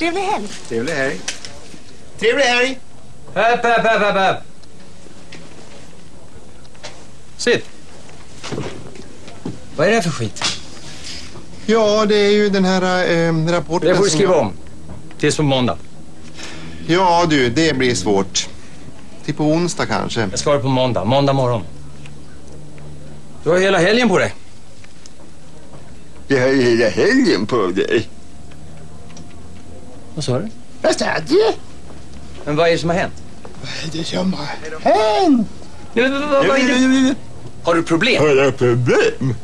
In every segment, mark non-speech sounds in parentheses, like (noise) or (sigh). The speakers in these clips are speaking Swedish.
Trevlig helg. Trevlig helg. Trevlig helg! Häpp, häpp, häpp, häpp, häpp! Sitt! Vad är det här för skit? Ja, det är ju den här eh, rapporten Det får du skriva jag- om. Tills på måndag. Ja du, det blir svårt. Till på onsdag kanske. Jag ska ha det på måndag. Måndag morgon. Du har hela helgen på dig. Jag har hela helgen på dig. Vad sa du? Vad sa du? Men vad är det som har hänt? Det som har hänt? Vad- vad är? Har du problem? Har jag problem?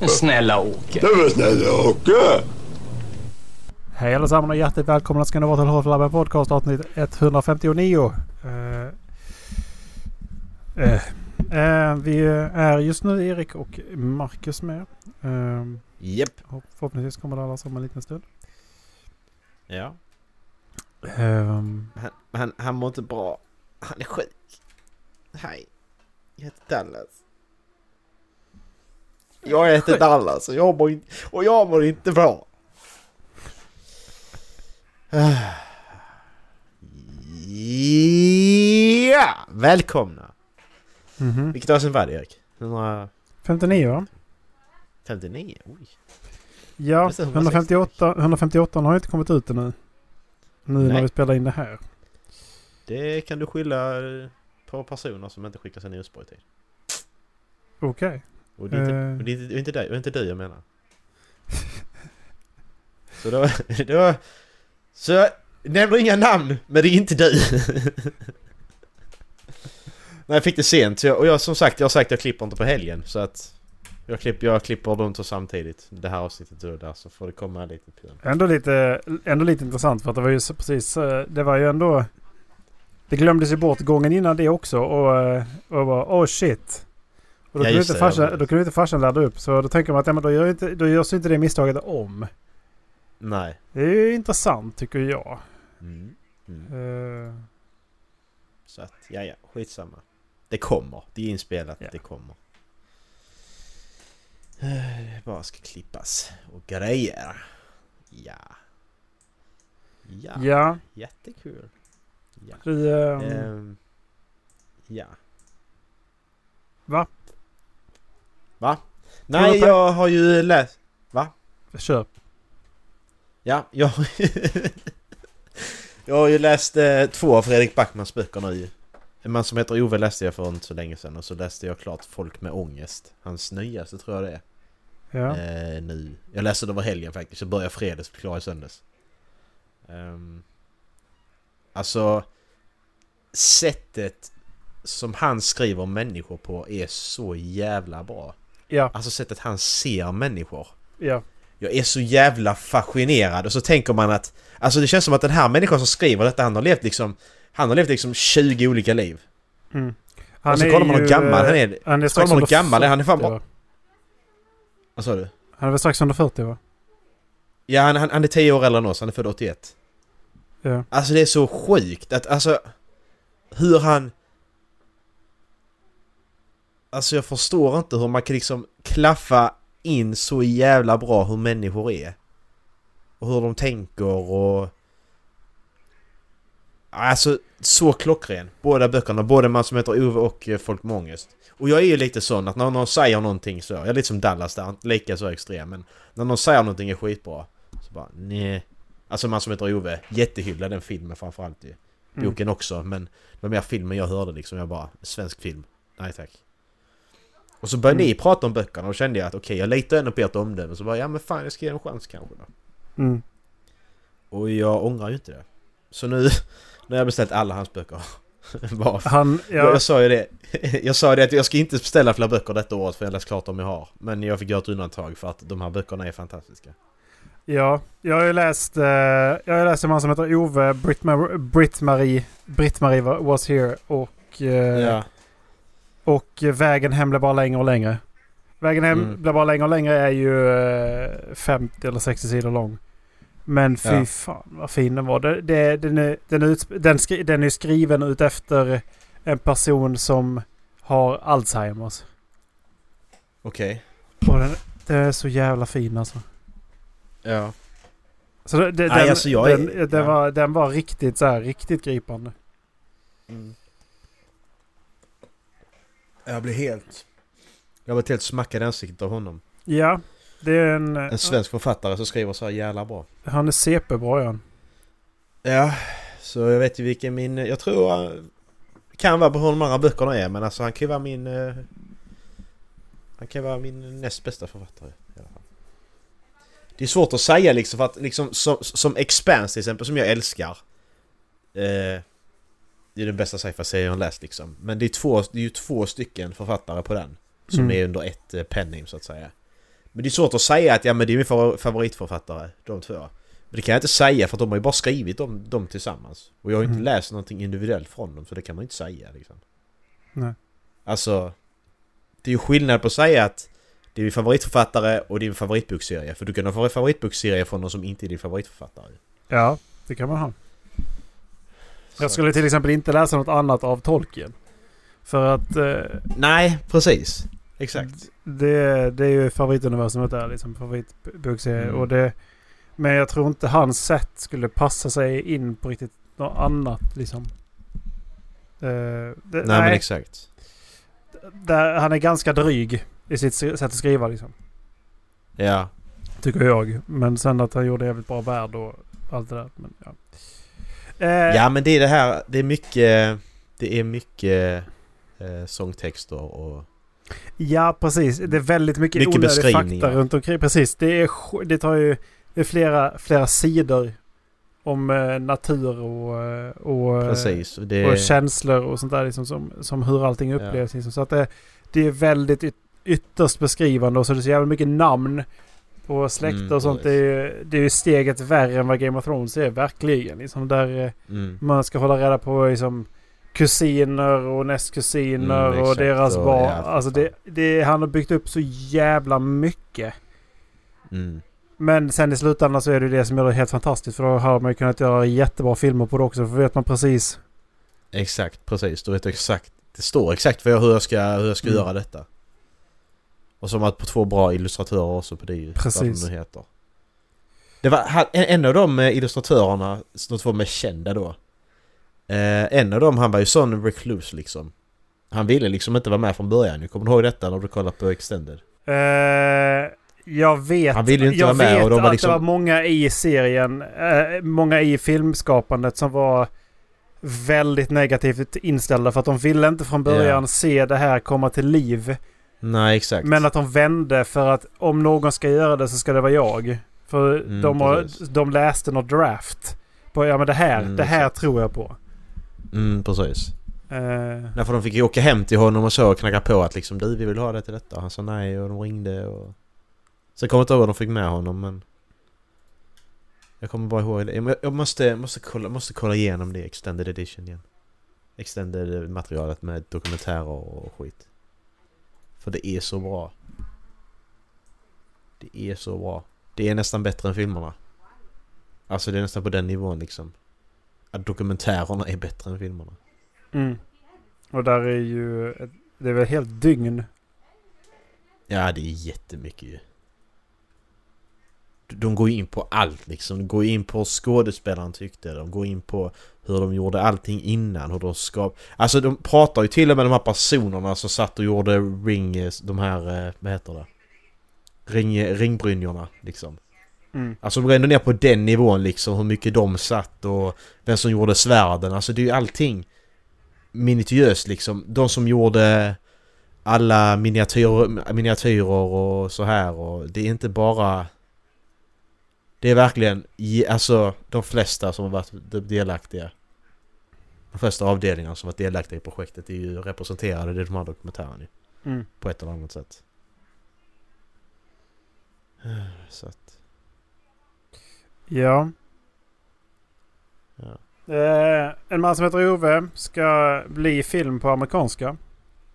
Men Snälla Åke. Det var snälla Åke. Hej allesammans och hjärtligt välkomna ska ni vara till Hårdflabben Podcast avsnitt 159. Eh, eh, eh, vi är just nu Erik och Marcus med. Eh, Japp. och förhoppningsvis kommer det alla om en liten stund. Ja. Eh, Han, han, han mår inte bra. Han är sjuk. Hej. Jag heter Dallas. Jag heter Dallas och jag mår inte, och jag mår inte bra. Ja! Välkomna! mhm. Vilket avsnitt var det Erik? 159? 59 va? Oj. Ja, Precis, 158, 158 har inte kommit ut ännu. Nu när Nej. vi spelar in det här. Det kan du skylla på personer som inte skickar sin urspår i tid. Okej. Och det är inte, Eh. och det är inte, och inte, dig, och inte du jag menar. (laughs) Så då, (laughs) då... Så jag nämner inga namn, men det är inte du. (laughs) Nej, jag fick det sent. Så jag, och jag som sagt, jag har sagt att jag klipper inte på helgen. Så att... Jag klipper, jag klipper de två samtidigt. Det här avsnittet och där. Så får det komma lite. Ändå lite, ändå lite intressant för att det var ju precis, eh, det var ju ändå... Det glömdes ju bort gången innan det också och, eh, och bara oh shit. Och då Ja, kunde, inte farsan, då kunde inte farsan ladda upp. Så då tänker man att ja, men då, gör inte, då görs inte det misstaget om. Nej. Det är ju intressant tycker jag. Mm. Mm. Eh, Så att, ja ja, skitsamma. Det kommer. Det är inspelat. Ja. Det kommer. Eh, Det bara ska klippas och grejer. Ja. Ja. ja, Jättekul. Ja. eh, Ehm, ja. Va? Va? Nej, på- jag har ju läst... Kör. Ja, jag... (laughs) jag har ju läst eh, två av Fredrik Backmans böcker nu. En man som heter Ove läste jag för inte så länge sedan och så läste jag klart Folk med ångest. Hans nyaste tror jag det är. Ja. Eh, nu. Jag läste det över helgen faktiskt. Jag började fredags, blev klar i söndags. Um, alltså... Sättet som han skriver om människor på är så jävla bra. Ja. Alltså sättet han ser människor. Ja. Jag är så jävla fascinerad och så tänker man att... Alltså det känns som att den här människan som skriver detta, han har levt liksom... Han har levt liksom 20 olika liv. Mm. och så kollar man hur gammal han är. Han är strax under gammal är han. är fan 40, bara... va? Vad sa du? Han är väl strax under 40 va? Ja, han, han, han är 10 år äldre än oss. Han är född 81. Ja. Alltså det är så sjukt att alltså... Hur han... Alltså jag förstår inte hur man kan liksom klaffa in så jävla bra hur människor är. Och hur de tänker och... Alltså så klockren. Båda böckerna. Både Man som heter Ove och eh, Folk med ångest. Och jag är ju lite sån att när någon säger någonting så... Jag är lite som Dallas där. inte Lika så extrem. Men när någon säger någonting är skitbra. Så bara nej. Alltså Man som heter Ove. Jättehyllad den filmen framförallt ju. Mm. Boken också men... Det var mer filmen jag hörde liksom. Jag bara... Svensk film. Nej tack. Och så började Mm. ni prata om böckerna och kände jag att okej jag litar ändå på ert omdöme. Så bara ja men fan jag ska ge en chans kanske då. Mm. Och jag ångrar ju inte det. Så nu... Nu har jag beställt alla hans böcker. (laughs) Han, jag, ja, jag sa ju det. (laughs) Jag sa det att jag ska inte beställa fler böcker detta året för jag läst klart de jag har. Men jag fick göra ett undantag för att de här böckerna är fantastiska. ja, jag har ju läst, eh, jag har läst en man som heter Ove, Britt-Marie, Britt-Marie, Britt-Marie wa- was here och, eh, och Vägen hem blev bara längre och längre. Vägen hem Mm. blir bara längre och längre är ju eh, 50 eller 60 sidor lång. Men fy Ja. fan vad fin den var. Det, det, den, är, den, är den, skri, den är skriven ut efter en person som har Alzheimers. Okej. Och den, den är så jävla fin alltså. Ja. Så det, det, Nej, den, alltså jag är- den, den, ja. var, den var riktigt så här, riktigt gripande. Jag blev helt... Jag blev helt smackad i ansiktet av honom. Ja, det är en... En svensk författare som skriver så här jävla bra. Han är CP-bra ja. Ja, så jag vet ju vilken min... Jag tror... han Kan vara på hur de andra böckerna är men alltså han kan ju vara min... eh, Han kan vara min näst bästa författare i alla fall. Det är svårt att säga liksom för att liksom som, som Expanse till exempel som jag älskar. Eh, det är den bästa sci-fi-serien jag har läst liksom. Men det är, två, det är ju två stycken författare på den. Som Mm. är under ett eh, penname så att säga. Men det är svårt att säga att ja men det är min favor- favoritförfattare, de två. Men det kan jag inte säga för att de har ju bara skrivit dem, dem tillsammans. Och jag har ju inte Mm. läst någonting individuellt från dem så det kan man inte säga liksom. Nej. Alltså... Det är ju skillnad på att säga att det är min favoritförfattare och min favoritbokserie. För du kan ha favoritbokserie från någon som inte är din favoritförfattare. Ja, det kan man ha. Jag skulle till exempel inte läsa något annat av Tolkien. För att eh, Nej, precis. Exakt. det, det är ju favorituniversumet där liksom. Favoritbokserie. Mm. Och det, men jag tror inte hans sätt skulle passa sig in på riktigt något annat liksom. Eh, det, Nej, men exakt. där, han är ganska dryg i sitt sätt att skriva liksom. Ja. Tycker jag. Men sen att han gjorde jävligt bra värld och allt det där. Men, ja. Eh, Ja men det är det här, det är mycket... Det är mycket eh, sångtexter och... Ja, precis. Det är väldigt mycket, Mycket onödig fakta runt omkring. Precis. Det, är, det tar ju det är flera, flera sidor om eh, natur och, eh, och, eh, Precis. Och det, och känslor och sånt där. Liksom, som, som hur allting Ja. upplevs. Liksom. Så att det, det är väldigt yt, ytterst beskrivande och så är det så jävla mycket namn på släkter Mm, och sånt. Det är, ju- det är ju steget värre än vad Game of Thrones är. Verkligen. Liksom, där mm. man ska hålla reda på liksom, kusiner och nästkusiner Mm, och deras Och, barn. ja, alltså det, det, han har byggt upp så jävla mycket. Mm. Men sen i slutändan så är det det som gör det helt fantastiskt. För då har man ju kunnat göra jättebra filmer på det också. För då vet man precis. Exakt, precis. Du vet exakt. Det står exakt för hur jag ska, hur jag ska Mm. göra detta. Och som att på två bra illustratörer också på det. Precis. Vad de nu heter. Det var en av de eh, illustratörerna, de två mest kända då. Eh, en av dem han var ju sån recluse liksom. Han ville liksom inte vara med från början. Jag kommer du ihåg detta när du kollade på Extended? Eh, jag vet. Han vill ju inte jag vara med vet och de var att liksom- det var många i serien. Eh, många i filmskapandet som var väldigt negativt inställda. För att de ville inte från början Ja. se det här komma till liv. Nej exakt. Men att de vände för att om någon ska göra det så ska det vara jag. För Mm, de, har, de läste något draft. På, ja men det här, Mm, det här exakt. tror jag på. Mm precis. Eh, Nej för de fick ju åka hem till honom och så och knacka på att liksom du vi vill ha det till detta. Han sa nej och de ringde och... Sen kommer jag inte ihåg om de fick med honom men... Jag kommer bara ihåg det. Jag- Jag måste, måste, kolla, måste kolla igenom det extended edition igen. Extended materialet med dokumentärer och skit. För det är så bra. Det är så bra. Det är nästan bättre än filmerna. Alltså det är nästan på den nivån liksom. Att dokumentärerna är bättre än filmerna. mm. Och där är ju... Det är väl helt dygn. Ja, det är jättemycket ju. De går in på allt liksom. De går in på hur skådespelaren tyckte. De går in på hur de gjorde allting innan. Hur de skap... Alltså de pratar ju till och med de här personerna som satt och gjorde ring... De här... eh, Vad heter det? Ring, ringbrynjorna liksom. Mm. Alltså de går ändå ner på den nivån liksom. Hur mycket de satt och vem som gjorde svärden. Alltså det är ju allting minutiöst liksom. De som gjorde alla miniatyr, miniatyrer och så här och det är inte bara... Det är verkligen, ge- alltså de flesta som har varit delaktiga. De flesta avdelningar som varit delaktiga i projektet är ju representerade i de här dokumentärerna Mm. på ett eller annat sätt. Så att, Ja. ja. Eh, en man som heter Ove ska bli film på amerikanska.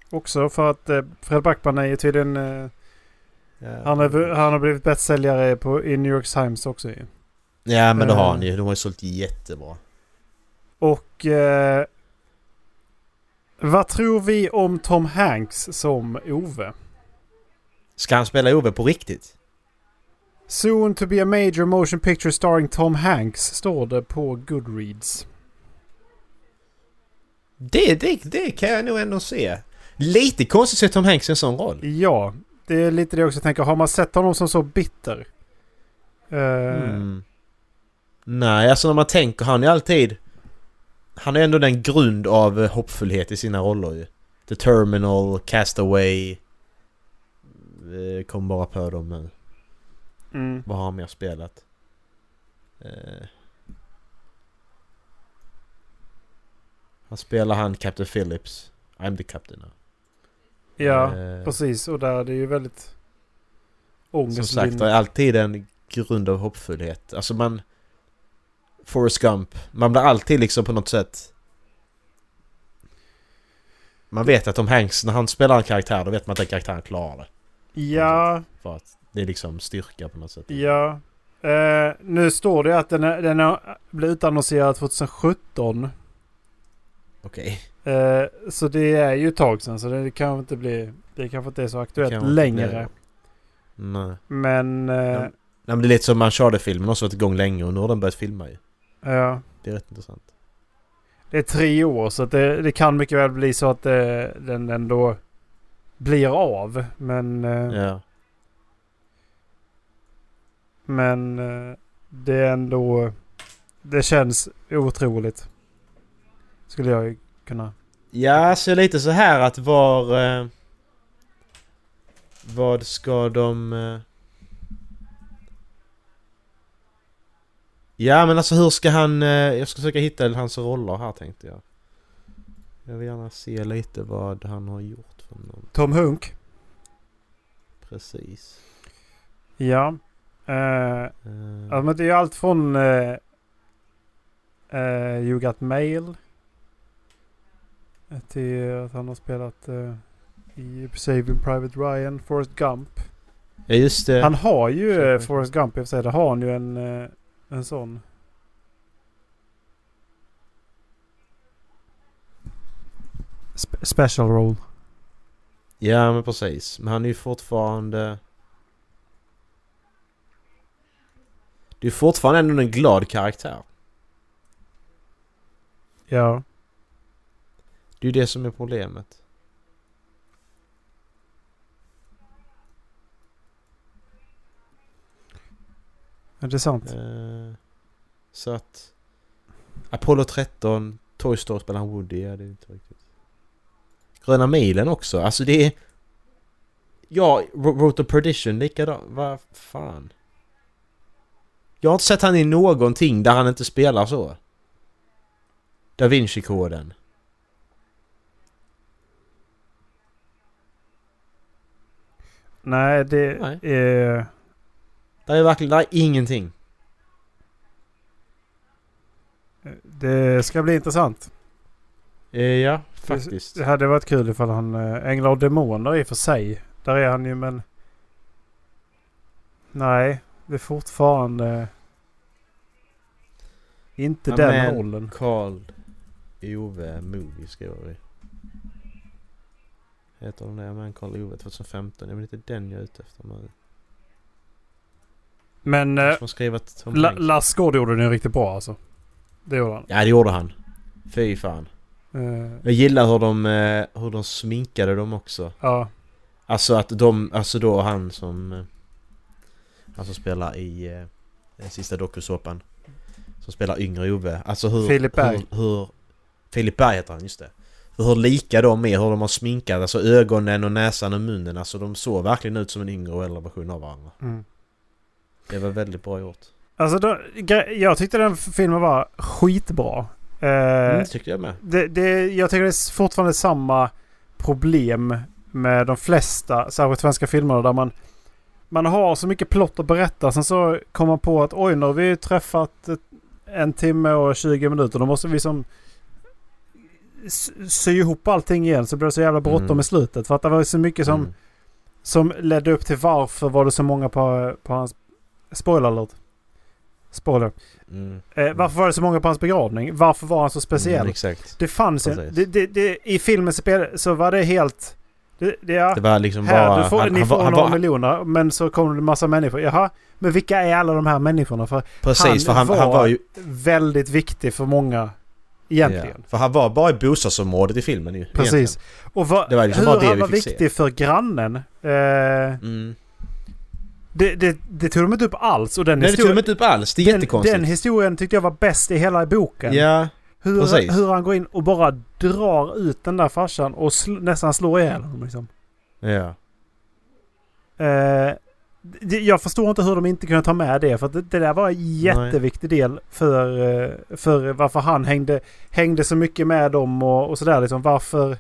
Också för att eh, Fred Backman är ju tydligen... Eh, han, är, han har blivit bästsäljare på, i New York Times också ju. Ja men det har Eh. han ju, de har ju sålt jättebra. Och... Eh, vad tror vi om Tom Hanks som Ove? Ska han spela Ove på riktigt? Soon to be a major motion picture starring Tom Hanks står det på Goodreads. Det, det, det kan jag nog ändå se. Lite konstigt att se Tom Hanks i en sån roll. Ja, det är lite det jag också tänker. Har man sett honom som så bitter? Uh, Mm. Nej, alltså när man tänker, han är alltid... Han är ändå den grund av eh, hoppfullhet i sina roller ju. The Terminal, Castaway... Eh, Kom bara på dem nu. Mm. Vad har han mer spelat? Eh. Han spelar han Captain Phillips. I'm the captain now. Ja, Eh, precis. Och där är det ju väldigt Som ångest. sagt, det är alltid en grund av hoppfullhet. Alltså man... Forrest Gump. Man blir alltid liksom på något sätt... Man vet att Tom Hanks, när han spelar en karaktär, då vet man att den karaktären klarar det. Ja, För att det är liksom styrka på något sätt. ja. Eh, nu står det att den, är, den är, blev utannonserad 2017. Okej. Eh, så det är ju ett tag sedan. Så det kanske inte blir... Det kanske inte är så aktuellt längre. Nej. Men... Eh, Ja. Nej men det är lite som Uncharted-filmen också varit igång länge och nu har den börjat filma ju. ja. Det är rätt intressant. Det är tre år så det, det kan mycket väl bli så att det, den ändå blir av. Men, eh, Ja. Men eh, det är ändå... Det känns otroligt. Skulle jag ju kunna... Ja, så lite så här att var... Eh, vad ska de... Eh, ja men alltså hur ska han... Jag ska försöka hitta hans roller här tänkte jag. Jag vill gärna se lite vad han har gjort för någon. Tom Hunk. Precis. Ja. Ja men det är ju allt från... Eh, eh, you Got Mail. Till att han har spelat eh, i Saving Private Ryan, Forrest Gump. ja just det. Han har ju eh, Forrest Gump i och för sig. Det har han ju en, en sån. Spe- special roll. Ja men precis. Men han är ju fortfarande... Det är fortfarande ändå en glad karaktär. Ja. Det är ju det som är problemet. Är det sant? Eh, så att... Apollo 13, Toy Story spelar Woody, ja det är inte riktigt. Gröna milen också, alltså det är... Ja, Ro- Road to Perdition likadant, vad fan. Jag har inte sett han i någonting där han inte spelar så. Da Vinci-koden. Nej, det Nej. är... Där är verkligen, där är ingenting. Det ska bli intressant. Eh, ja, faktiskt. Det hade varit kul ifall han... eh, Änglar och Demoner i och för sig. Där är han ju men... Nej, det är fortfarande... Inte Ja, den men- rollen. Carl Ove Movie skriver vi. Heter den det? Men Carl Ove 2015. Det är inte den jag är ute efter nu. Men eh. Lars Gård gjorde den ju riktigt bra alltså. Det gjorde han. Ja det gjorde han. Fy fan. Eh, Jag gillar hur de, eh, hur de sminkade dem också. ja. Alltså att de, alltså då han som... eh, Han som spelar i eh, den sista dokusåpan. Som spelar yngre Ove. Alltså hur... Filip Berg. Hur, hur, Filip Berg heter han, just det. Hur lika de är, hur de har sminkat, alltså ögonen och näsan och munnen. Alltså de såg verkligen ut som en yngre och äldre version av varandra. Mm. Det var väldigt bra gjort. Alltså då, jag tyckte den filmen var skitbra. Eh, Mm, tyckte jag med. det, det, jag tycker det är fortfarande samma problem med de flesta, särskilt svenska filmer där man man har så mycket plott att berätta. Sen så kommer man på att oj, nu har vi träffat en timme och 20 minuter. Då måste vi som s- sy ihop allting igen så blir det så jävla bråttom Mm. i slutet. För att det var så mycket som, Mm. som ledde upp till varför var det så många på, på hans... Spoiler alert. Spoiler. Mm. Eh, varför var det så många på hans begravning? Varför var han så speciell? Mm, exakt. Det fanns det, det, det, I filmen spel, så var det helt... Det, det, ja, Det var liksom här, bara... du får, han- ni han får var- han några var- miljoner men så kommer det en massa människor. Jaha, men vilka är alla de här människorna? För Precis, för han, var, han var ju... väldigt viktig för många egentligen. Ja, för han var bara i bostadsområdet i filmen ju. Precis. egentligen. Och vad, Det var liksom hur bara det han vi var fick se. viktig för grannen. Eh, Mm. det, det, det tog de inte upp alls. Och den, Nej det tog de inte upp alls. Det är den, jättekonstigt. den historien tyckte jag var bäst i hela boken. ja, hur, precis. hur han går in och bara drar ut den där farsan och sl- nästan slår ihjäl honom. Liksom. ja. Eh, jag förstår inte hur de inte kunde ta med det. För det, det där var en jätteviktig del för, eh, för varför han hängde, hängde så mycket med dem och, och sådär. Liksom, varför,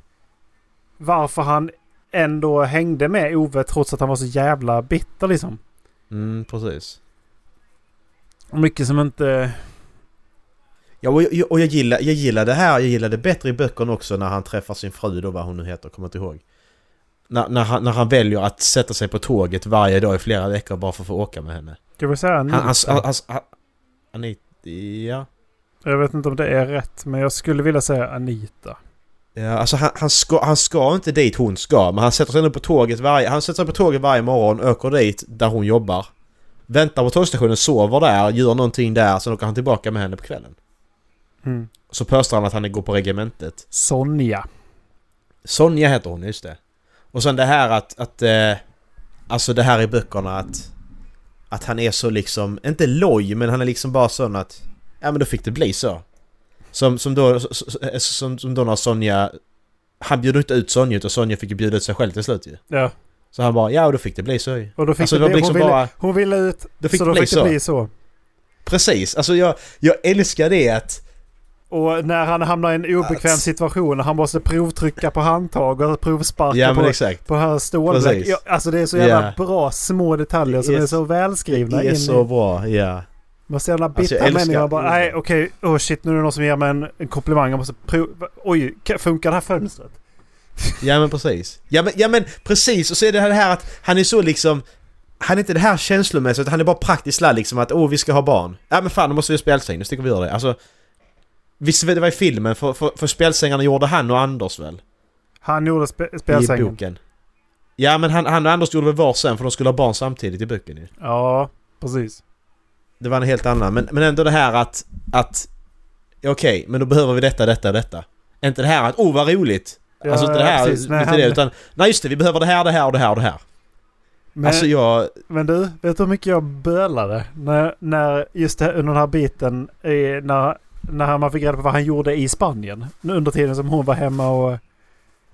varför han ändå hängde med Ove trots att han var så jävla bitter liksom. Mm, precis. Mycket som inte... Ja, och jag, och jag gillar, jag gillar det här. Jag gillar det bättre i böckerna också när han träffar sin fru då, vad hon nu heter, kommer inte ihåg. När, när, han, när han väljer att sätta sig på tåget varje dag i flera veckor bara för att få åka med henne. Ska vi säga Han, han, Anita? han, han, han, Anita, ja. Jag vet inte om det är rätt men jag skulle vilja säga Anita. Ja, alltså han, han, ska, han ska inte dit hon ska, men han sätter sig ändå på tåget varje, han sätter sig på tåget varje morgon, åker dit där hon jobbar. Väntar på tågstationen, sover där, gör någonting där, sen åker han tillbaka med henne på kvällen. Mm. Så pöstar han att han går på regementet. Sonja. Sonja heter hon, just det. Och sen det här att, att eh, alltså det här i böckerna att, att han är så liksom, inte loj, men han är liksom bara sån att, ja men då fick det bli så. Som, som då, som, som då när Sonja, han bjöd inte ut Sonja utan Sonja fick ju bjuda ut sig själv till slut ju. Ja. Så han bara, ja och då fick det bli så ju. Och då fick Alltså, det bli, var hon, liksom ville, bara- hon ville ut Då fick så det då bli fick så. det bli så. Precis, alltså jag, jag älskar det att, Och när han hamnar i en obekväm situation och han måste provtrycka på handtag och provsparka ja på, på här. Precis. Ja, alltså det är så jävla Ja. bra små detaljer som är är så välskrivna. Det är in så i, bra, ja. man ser alla Alltså, bittra jag älskar- människor och bara nej okej, oh shit nu är det någon som ger mig en, en komplimang. Jag måste prova. Oj, ka- funkar det här fönstret? (laughs) Ja men precis. Ja men, ja men precis och så är det här att han är så liksom han är inte det här känslomässigt, han är bara praktiskt lad liksom att åh vi ska ha barn. Ja men fan då måste vi ha spjälsäng, nu sticker vi ur det. Alltså... Visst det var i filmen, för, för, för spjälsängarna gjorde han och Anders väl? Han gjorde spe, I spelsängen. boken. Ja men han, han och Anders gjorde väl var sen för de skulle ha barn samtidigt i boken ju. Ja, precis. Det var en helt annan, men, men ändå det här att... att Okej, men då behöver vi detta, detta, detta. Inte det här att åh vad roligt! Ja, alltså inte det här, precis. Nej, inte han- det utan... Nej just det, vi behöver det här, det här och det här och det här. Men, Alltså jag... men du, vet du hur mycket jag bölade? När, när just det, här- under den här biten, när, när man fick reda på vad han gjorde i Spanien. Under tiden som hon var hemma och...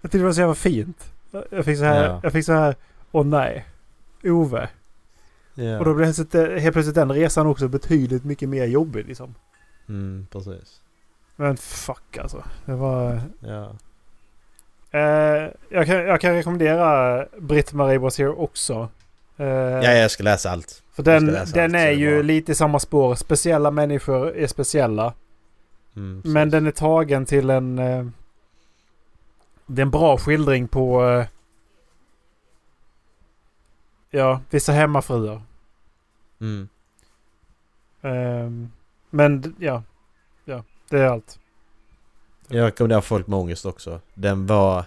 Jag tyckte det var så jävla fint. Jag fick så här, Ja. jag fick så här, åh nej. Ove. Ja. Och då blev helt, helt plötsligt den resan också betydligt mycket mer jobbig liksom. Mm, precis. Men fuck alltså. Det var... Ja. Eh, jag, kan, jag kan rekommendera Britt-Marie Here också. Eh, ja, jag ska läsa allt. För den, den allt, är ju bra. lite i samma spår. Speciella människor är speciella. Mm. Men den är tagen till en... Eh, det är en bra skildring på... Eh, ja, vissa hemmafruar. Mm. Ehm, men ja. Ja, det är allt. Jag rekommenderar folk med ångest också. Den var...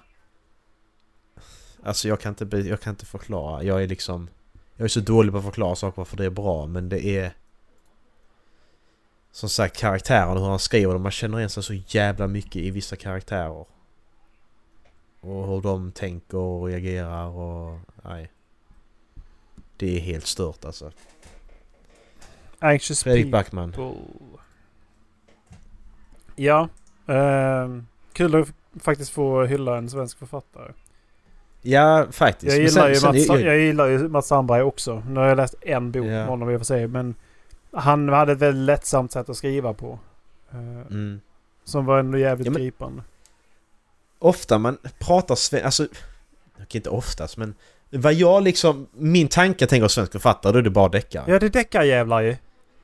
Alltså jag kan inte, jag kan inte förklara. Jag är liksom... Jag är så dålig på att förklara saker varför det är bra men det är... Som sagt karaktären och hur han skriver dem. Man känner igen sig så jävla mycket i vissa karaktärer. Och hur de tänker och reagerar och... Nej. Det är helt stört alltså. Anxious Fredrik people. Backman. Ja. ehm, kul att faktiskt få hylla en svensk författare. Ja, faktiskt. Jag gillar, sen- ju sen- Mats, jag- jag gillar ju Mats Sandberg också. Nu har jag läst en bok Ja. med honom i och för sig. Men han hade ett väldigt lättsamt sätt att skriva på. eh, Mm. Som var ändå jävligt Ja, men- gripande. ofta man pratar svenska, alltså... Okej, inte oftast men... Vad jag liksom... Min tanke tänker svensk författare, då är det bara deckare. Ja, det är deckarjävlar ju.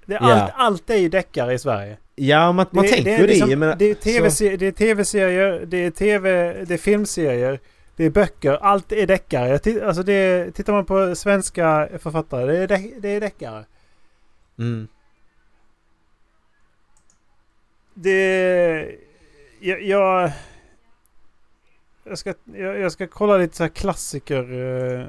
Det är Ja. allt, allt är ju deckare i Sverige. Ja, man, man det, tänker det är det. liksom- menar, det är tv-serier, det är, TV-serier, det är tv, det är filmserier, det är böcker. Allt är deckare. Alltså det tittar man på svenska författare, det är, de, det är deckare. Mm. Det... Jag... Jag, jag, ska, jag, jag ska kolla lite så här klassiker. eh,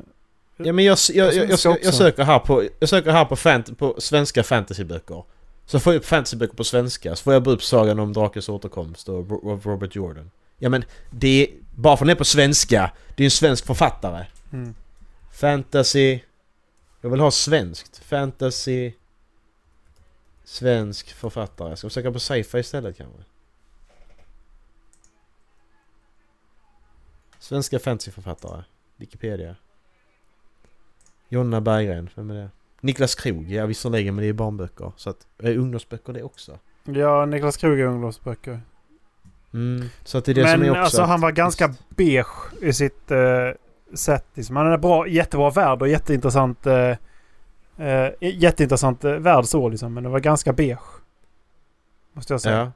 Ja men jag, jag, jag, jag, söker här på, jag söker här på, fant på svenska fantasyböcker. Så får jag upp fantasyböcker på svenska, så får jag upp Sagan om Drakens återkomst och Ro- Robert Jordan. Ja men det är, bara för att den är på svenska, det är en svensk författare. Mm. Fantasy... Jag vill ha svenskt. Fantasy... Svensk författare. Ska vi söka på sci-fi istället kanske? Svenska fantasyförfattare. Wikipedia. Jonna Berggren, vem är det? Niklas Krog, ja visserligen men det är barnböcker. Så att, är ungdomsböcker det också? Ja, Niklas Krug är ungdomsböcker. Mm, så att det är det som är Men också... alltså han var ganska beige i sitt uh, sätt. Liksom. Han är bra, jättebra värld och jätteintressant. Uh, uh, jätteintressant uh, värld så liksom. Men det var ganska beige. Måste jag säga. Ja.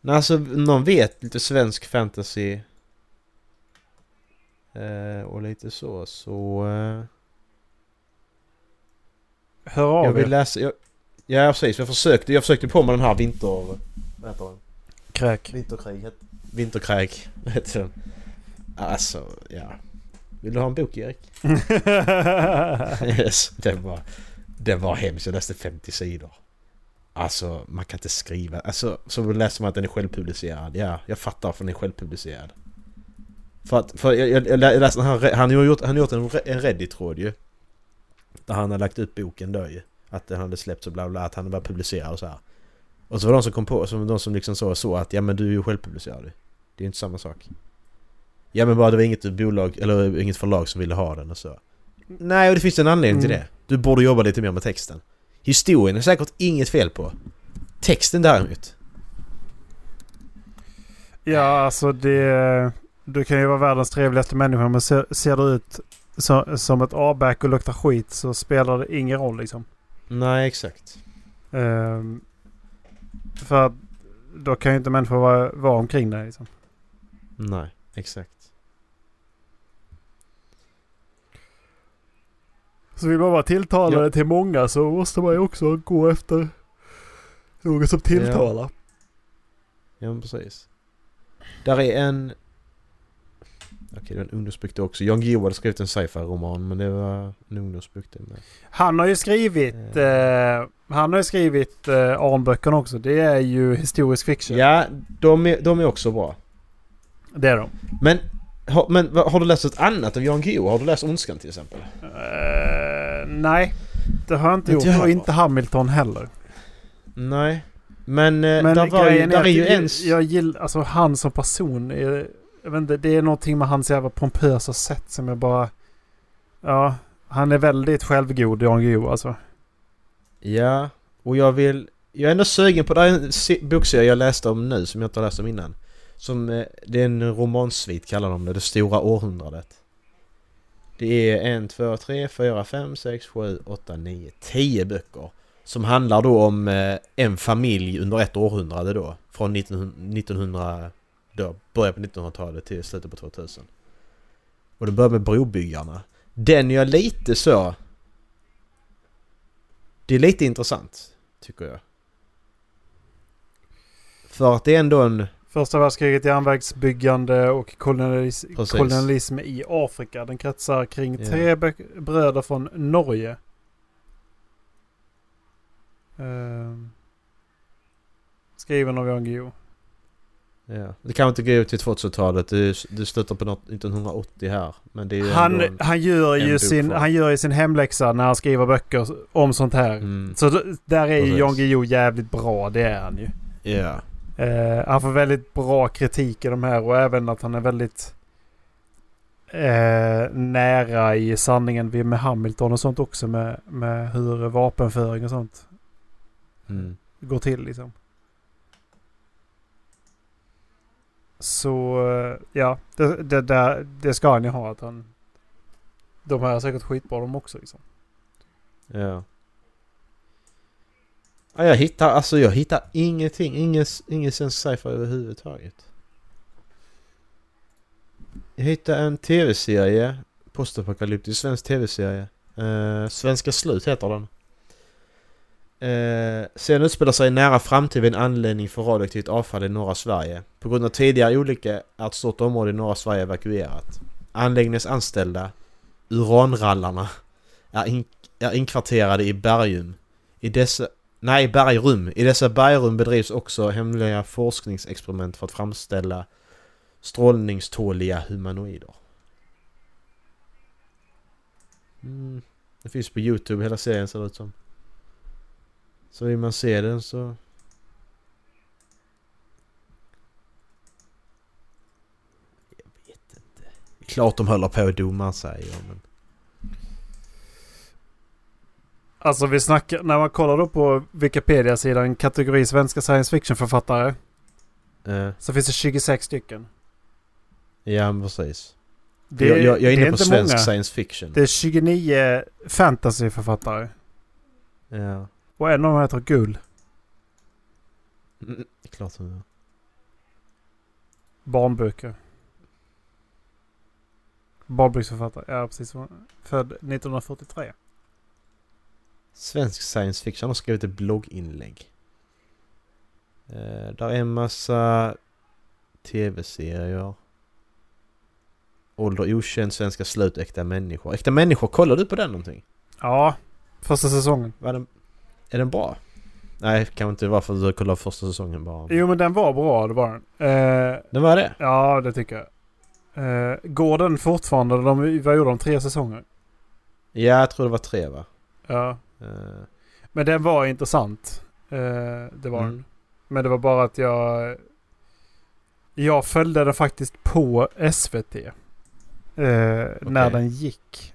Nej, alltså någon vet lite svensk fantasy. Eh, och lite så, så... Eh, Hör av jag vill er. läsa... Jag, ja, precis. Jag försökte, jag försökte på med den här vinter... Vad heter den? Kräk. Vinterkrig. Vinterkräk. (laughs) Heter den? Alltså, ja. Vill du ha en bok, Erik? (laughs) yes, den var... Den var hemsk. Jag läste 50 sidor. Alltså, man kan inte skriva. Alltså, så läser man att den är självpublicerad. Ja, jag fattar varför den är självpublicerad. För att, för jag, jag, jag läste, han, han har gjort, han har gjort en, en Reddit-tråd ju. Där han har lagt upp boken då ju. Att den hade släppts och bla bla, att han var publicerad och så här. Och så var de som kom på, som de som liksom så, så att ja men du är ju självpublicerad. Det är ju inte samma sak. Ja men bara det var inget bolag, eller inget förlag som ville ha den och så. Nej och det finns en anledning till Mm. det. Du borde jobba lite mer med texten. Historien är säkert inget fel på. Texten däremot. ja, alltså det... Du kan ju vara världens trevligaste människa men ser, ser du ut så, som ett A-back och luktar skit så spelar det ingen roll liksom. Nej exakt. Ehm, för då kan ju inte människor vara, vara omkring dig liksom. Nej, exakt. Så vill man vara tilltalande Ja. till många så måste man ju också gå efter något som tilltalar. Ja men precis. Där är en... Okej det var en ungdomsbok också. Jan Guillou hade skrivit en sci-fi-roman men det var en ungdomsbok med. Han har ju skrivit, eh, han har ju skrivit eh, Arnböckerna också. Det är ju historisk fiction. Ja, de är, de är också bra. Det är de. Men, har, men har du läst ett annat av Jan Guillou? Har du läst Ondskan till exempel? Eh, nej, det har jag inte gjort. Och inte Hamilton heller. Nej. Men, eh, Men där, var ju, där är är ju en... jag gillar, alltså han som person. Är, jag vet inte, det är någonting med hans jävla pompösa sätt som jag bara... Ja, han är väldigt självgod Jan Guillou alltså. Ja, och jag vill... Jag är ändå sugen på... Det är en se- bokserie jag läste om nu som jag inte har läst om innan. Som... eh, Det är en romansvit kallar de det. Det stora århundradet. Det är en, två, tre, fyra, fem, sex, sju, åtta, nio, tio böcker. Som handlar då om eh, en familj under ett århundrade då. Från 1900... 1900 då, början på 1900-talet till slutet på 2000. Och det börjar med brobyggarna. Den är jag lite så... Det är lite intressant, tycker jag. För att det är ändå en... Första världskriget, järnvägsbyggande och kolonialis Precis. kolonialism i Afrika. Den kretsar kring tre bröder från Norge. Ehm. skriven av Jan Guillou. Ja. Det kan inte gå ut till 2000-talet. Det, det slutar på något, 1980 här. Men det är ju Han, en, han, gör ju sin, han gör ju sin hemläxa när han skriver böcker om sånt här. mm, Så där är ju. Jan Guillou jävligt bra, det är han ju. Ja. Eh, han får väldigt bra kritik i de här och även att han är väldigt eh, nära i sanningen med Hamilton och sånt också med, med hur vapenföring och sånt Mm. går till liksom. Så eh, ja, det, det, där, det ska han ju ha att han... De här är säkert skitbra de också liksom. Ja ja. Jag hittar, alltså jag hittar ingenting. Ingen, ingen svensk sci-fi överhuvudtaget. Jag hittade en tv-serie. Postapokalyptisk svensk tv-serie. Eh, Svenska slut heter den. Eh, sen utspelar sig i nära framtid vid en anläggning för radioaktivt avfall i norra Sverige. På grund av tidigare olyckor är ett stort område i norra Sverige evakuerat. Anläggningens anställda, uranrallarna, är, in, är inkvarterade i Bergum. I dessa... Nej, bergrum. I dessa bergrum bedrivs också hemliga forskningsexperiment för att framställa strålningståliga humanoider. Mm. Det finns på Youtube, hela serien ser det ut som. Så vill man se den så... Jag vet inte. Klart de håller på att doma sig. men... Alltså vi snackar, när man kollar då på Wikipedia-sidan kategori svenska science fiction-författare. Eh, Så finns det 26 stycken. ja precis. Det, jag, jag, jag är inne på inte svensk många. science fiction. Det är 29 fantasyförfattare. Ja. Och en av dem heter Gull. Mm, är klart de gör. Barnböcker. Barnboksförfattare. Ja, precis. Född 1943. Svensk science fiction har skrivit ett blogginlägg. Eh, där är en massa tv-serier. Ålder okänd, svenska slut, äkta människor. Äkta människor, kollar du på den någonting? Ja, första säsongen. Var den, är den bra? Nej, kan inte vara för att du kollade första säsongen bara. Jo men den var bra, det var den. Eh, Den var det? ja, det tycker jag. Eh, går den fortfarande? De, vad gjorde de? Tre säsonger? Ja, jag tror det var tre va? Ja. Men den var intressant. Eh, det var den. mm. Men det var bara att jag... Jag följde den faktiskt på SVT. Eh, När den gick.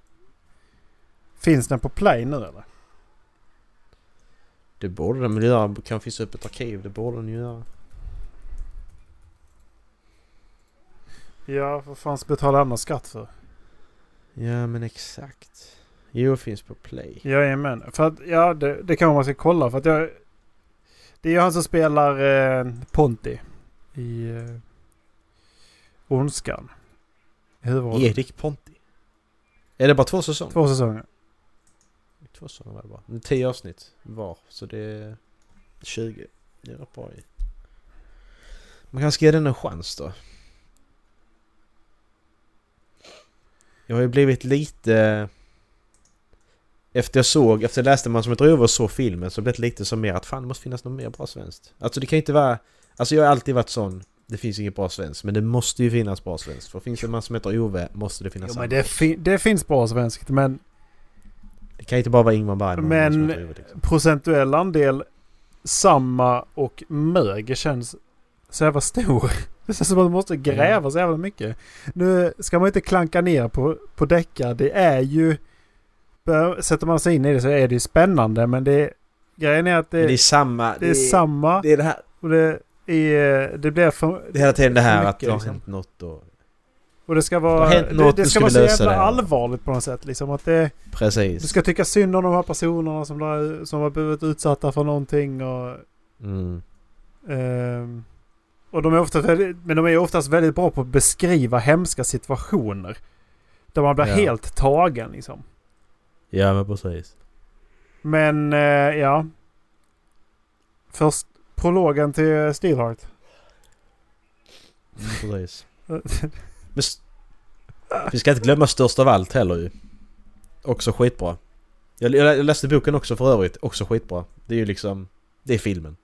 Finns den på Play nu eller? Det borde den väl göra. Kan finnas upp ett arkiv. Det borde den ju göra. Ja, vad fan ska betala annars skatt för? Ja, men exakt. Jo, finns på Play. Jajamän. För att, ja, det, det kan man ska kolla. För att jag... Det är ju han som spelar eh, Ponti i eh, Ondskan. I huvudrollen. Erik Ponti. Är det bara två säsonger? Två säsonger. Två säsonger var det bara. Det är tio avsnitt var. Så det är 20. Det är bra i. Man kanske ge den en chans då. Jag har ju blivit lite... Efter jag såg, efter jag läste Man som ett rövare och såg filmen så blev det lite som mer att fan det måste finnas något mer bra svenskt. Alltså det kan inte vara... Alltså jag har alltid varit sån. Det finns inget bra svenskt men det måste ju finnas bra svenskt. För finns det en man som heter Ove måste det finnas Jo, men det, fi- det finns bra svenskt. Men Det kan inte bara vara Ingmar Bergman. Men- Ove, liksom. procentuell andel samma och mög känns så jävla stor. (laughs) Det känns som att man måste gräva så jävla mycket. Nu ska man inte klanka ner på, på deckar. Det är ju... Sätter man sig in i det så är det ju spännande men det... Grejen är att det, det är samma... det är samma Det är det här... och det är... Det blir för... Det är hela tiden det här för att mycket, det har liksom. hänt något och... Och det ska Det vara... Det, något, det nu ska vara så jävla det. allvarligt på något sätt liksom. Att det... Precis. Du ska tycka synd om de här personerna som, där, som har blivit utsatta för någonting och... Mm. ehm, och de är oftast väldigt, men de är oftast väldigt bra på att beskriva hemska situationer. Där man blir Ja. helt tagen liksom. Ja men precis. Men eh, ja. Först prologen till Steelheart. Mm, precis. (laughs) Men vi ska inte glömma störst av allt heller ju. Också skitbra. Jag, jag läste boken också för övrigt. Också skitbra. Det är ju liksom... Det är filmen.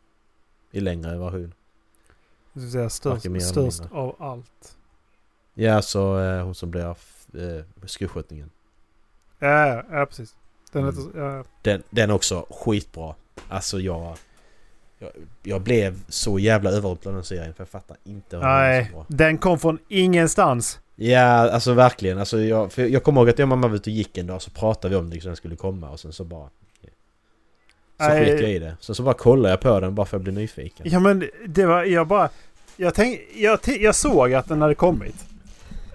I längre version. Jag ska säga störst, störst av allt. Ja så eh, hon som blir eh, skoskötningen. Ja, ja, precis. Den Mm. heter, ja, Den, den är också skitbra. Alltså jag... Jag, jag blev så jävla överrumplad av den serien för jag fattar inte hur den Nej, så bra. den kom från ingenstans. Ja, alltså verkligen. Alltså jag, jag kommer ihåg att jag och mamma var ute och gick en dag så pratade vi om det liksom den skulle komma och sen så bara... Så Nej. sket jag i det. Sen så bara kollade jag på den bara för att blev nyfiken. Ja men det var, jag bara... Jag, tänk, jag, jag såg att den hade kommit.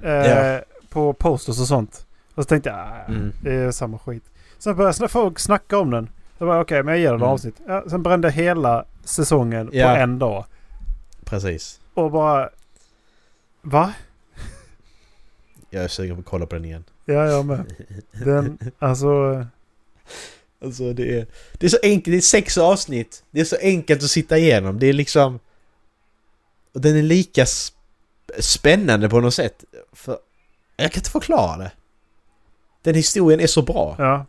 Eh, Ja. På posters och sånt. Och så tänkte jag, ah, Mm. det är samma skit. Sen började folk snacka om den. Så bara okej, men jag ger den Mm. avsnitt. Ja, sen brände jag hela säsongen Ja. på en dag. Precis. Och bara... Va? Jag är sugen på att kolla på den igen. Ja, jag med. Den, (laughs) alltså... Alltså det är, det är så enkelt, det är sex avsnitt. Det är så enkelt att sitta igenom. Det är liksom... Och den är lika sp spännande på något sätt. För jag kan inte förklara det. Den historien är så bra. Ja.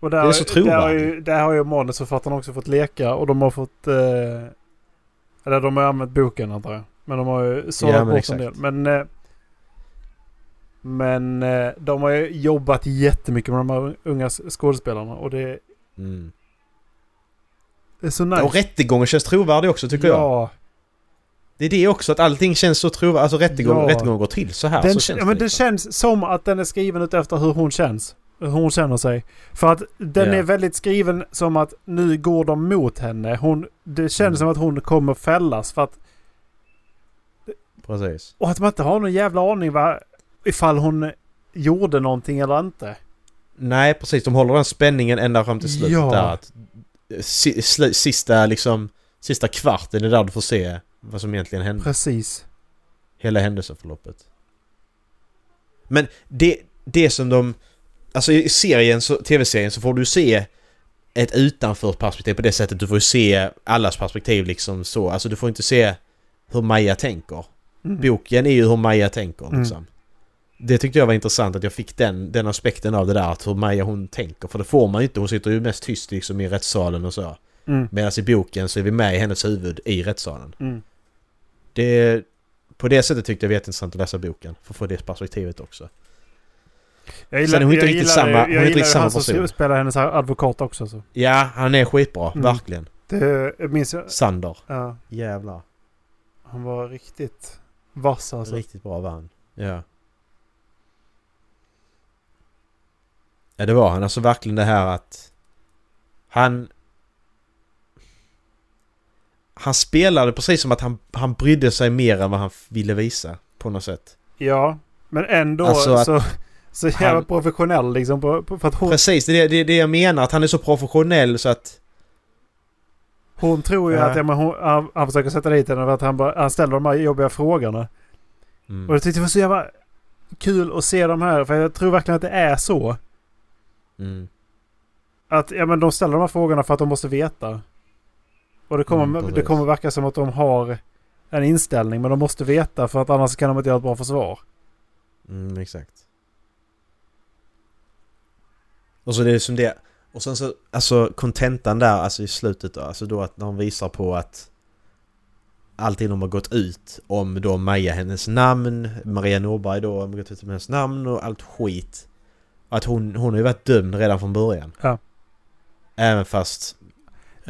Och där, Det är så där, har trovärdigt. ju, där har ju manusförfattarna också fått leka och de har fått... Eh, eller de har använt boken antar jag. Men de har ju sållat Ja, bort exakt. en del. Men... Eh, men eh, de har ju jobbat jättemycket med de här unga skådespelarna och det Mm. är så nice. Och rättegången känns trovärdig också tycker jag. Det är det också, att allting känns så trovärdigt. Alltså rättegång, Ja. rättegången går till så här. Den, så känns ja, men det liksom. känns som att den är skriven ut efter hur hon känns. Hur hon känner sig. För att den Ja. är väldigt skriven som att nu går de mot henne. Hon, det känns Mm. som att hon kommer fällas. För att, Precis. och att man inte har någon jävla aning va, ifall hon gjorde någonting eller inte. Nej precis, de håller den spänningen ända fram till slutet Ja. där. Att, sista liksom, sista kvarten är där du får se vad som egentligen hände. Precis. Hela händelseförloppet. Men det, det som de... Alltså i serien, tv-serien så får du se ett utanför perspektiv på det sättet. Du får ju se allas perspektiv liksom så. Alltså du får inte se hur Maja tänker. Mm. Boken är ju hur Maja tänker Mm. liksom. Det tyckte jag var intressant att jag fick den, den aspekten av det där. Att hur Maja hon tänker. För det får man ju inte. Hon sitter ju mest tyst liksom i rättssalen och så. Mm. Medan i boken så är vi med i hennes huvud i rättssalen. Mm. Det, på det sättet tyckte jag det var jätteintressant att läsa boken. För att få det perspektivet också. Jag Sen är hon inte jag riktigt gillar- samma- hon är Jag inte gillar riktigt samma person. spelar hennes advokat också. Så. Ja, han är skitbra. Mm. Verkligen. Det jag minns jag. Sander. Ja, Jävlar. han var riktigt vass alltså. Riktigt bra var han. Ja. Ja, det var han. Alltså verkligen det här att... Han... Han spelade precis som att han, han brydde sig mer än vad han ville visa. På något sätt. Ja, men ändå Alltså att så, så jävla han- professionell liksom. På, på, för att hon, Precis, det är det, det jag menar. Att han är så professionell så att... hon tror ju Ja. att ja, men hon, han, han försöker sätta dit henne för att han, bara, han ställer de här jobbiga frågorna. Mm. Och jag tyckte det var så jävla kul att se de här. För jag tror verkligen att det är så. Mm. Att ja, men de ställer de här frågorna för att de måste veta. Och det kommer, Mm, det kommer verka som att de har en inställning. Men de måste veta för att annars kan de inte göra ett bra försvar. Mm, exakt. Och så det är som det... Och sen så, alltså kontentan där, alltså i slutet då, alltså då att hon visar på att allting de har gått ut om då Maja, hennes namn, Maria Norberg då, har gått ut med hennes namn och allt skit. Att hon, hon har ju varit dömd redan från början. Ja. Även fast...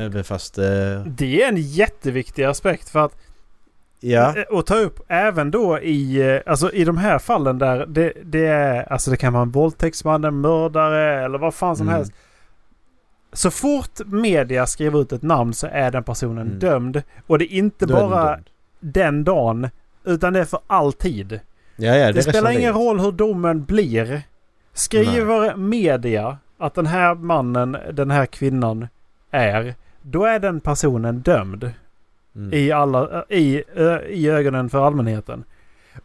Även fast... Eh, Det är en jätteviktig aspekt för att ja. Eh, Och ta upp även då i, eh, alltså i de här fallen där det, det är, alltså det kan vara en våldtäktsman, en mördare eller vad fan som Mm. helst. Så fort media skriver ut ett namn så är den personen Mm. dömd. Och det är inte den bara dömd. den dagen, utan det är för alltid. Ja, ja, Det, det, spelar ingen roll hur domen blir. Skriver media att den här mannen, den här kvinnan är, då är den personen dömd Mm. i, alla, i, i ögonen för allmänheten.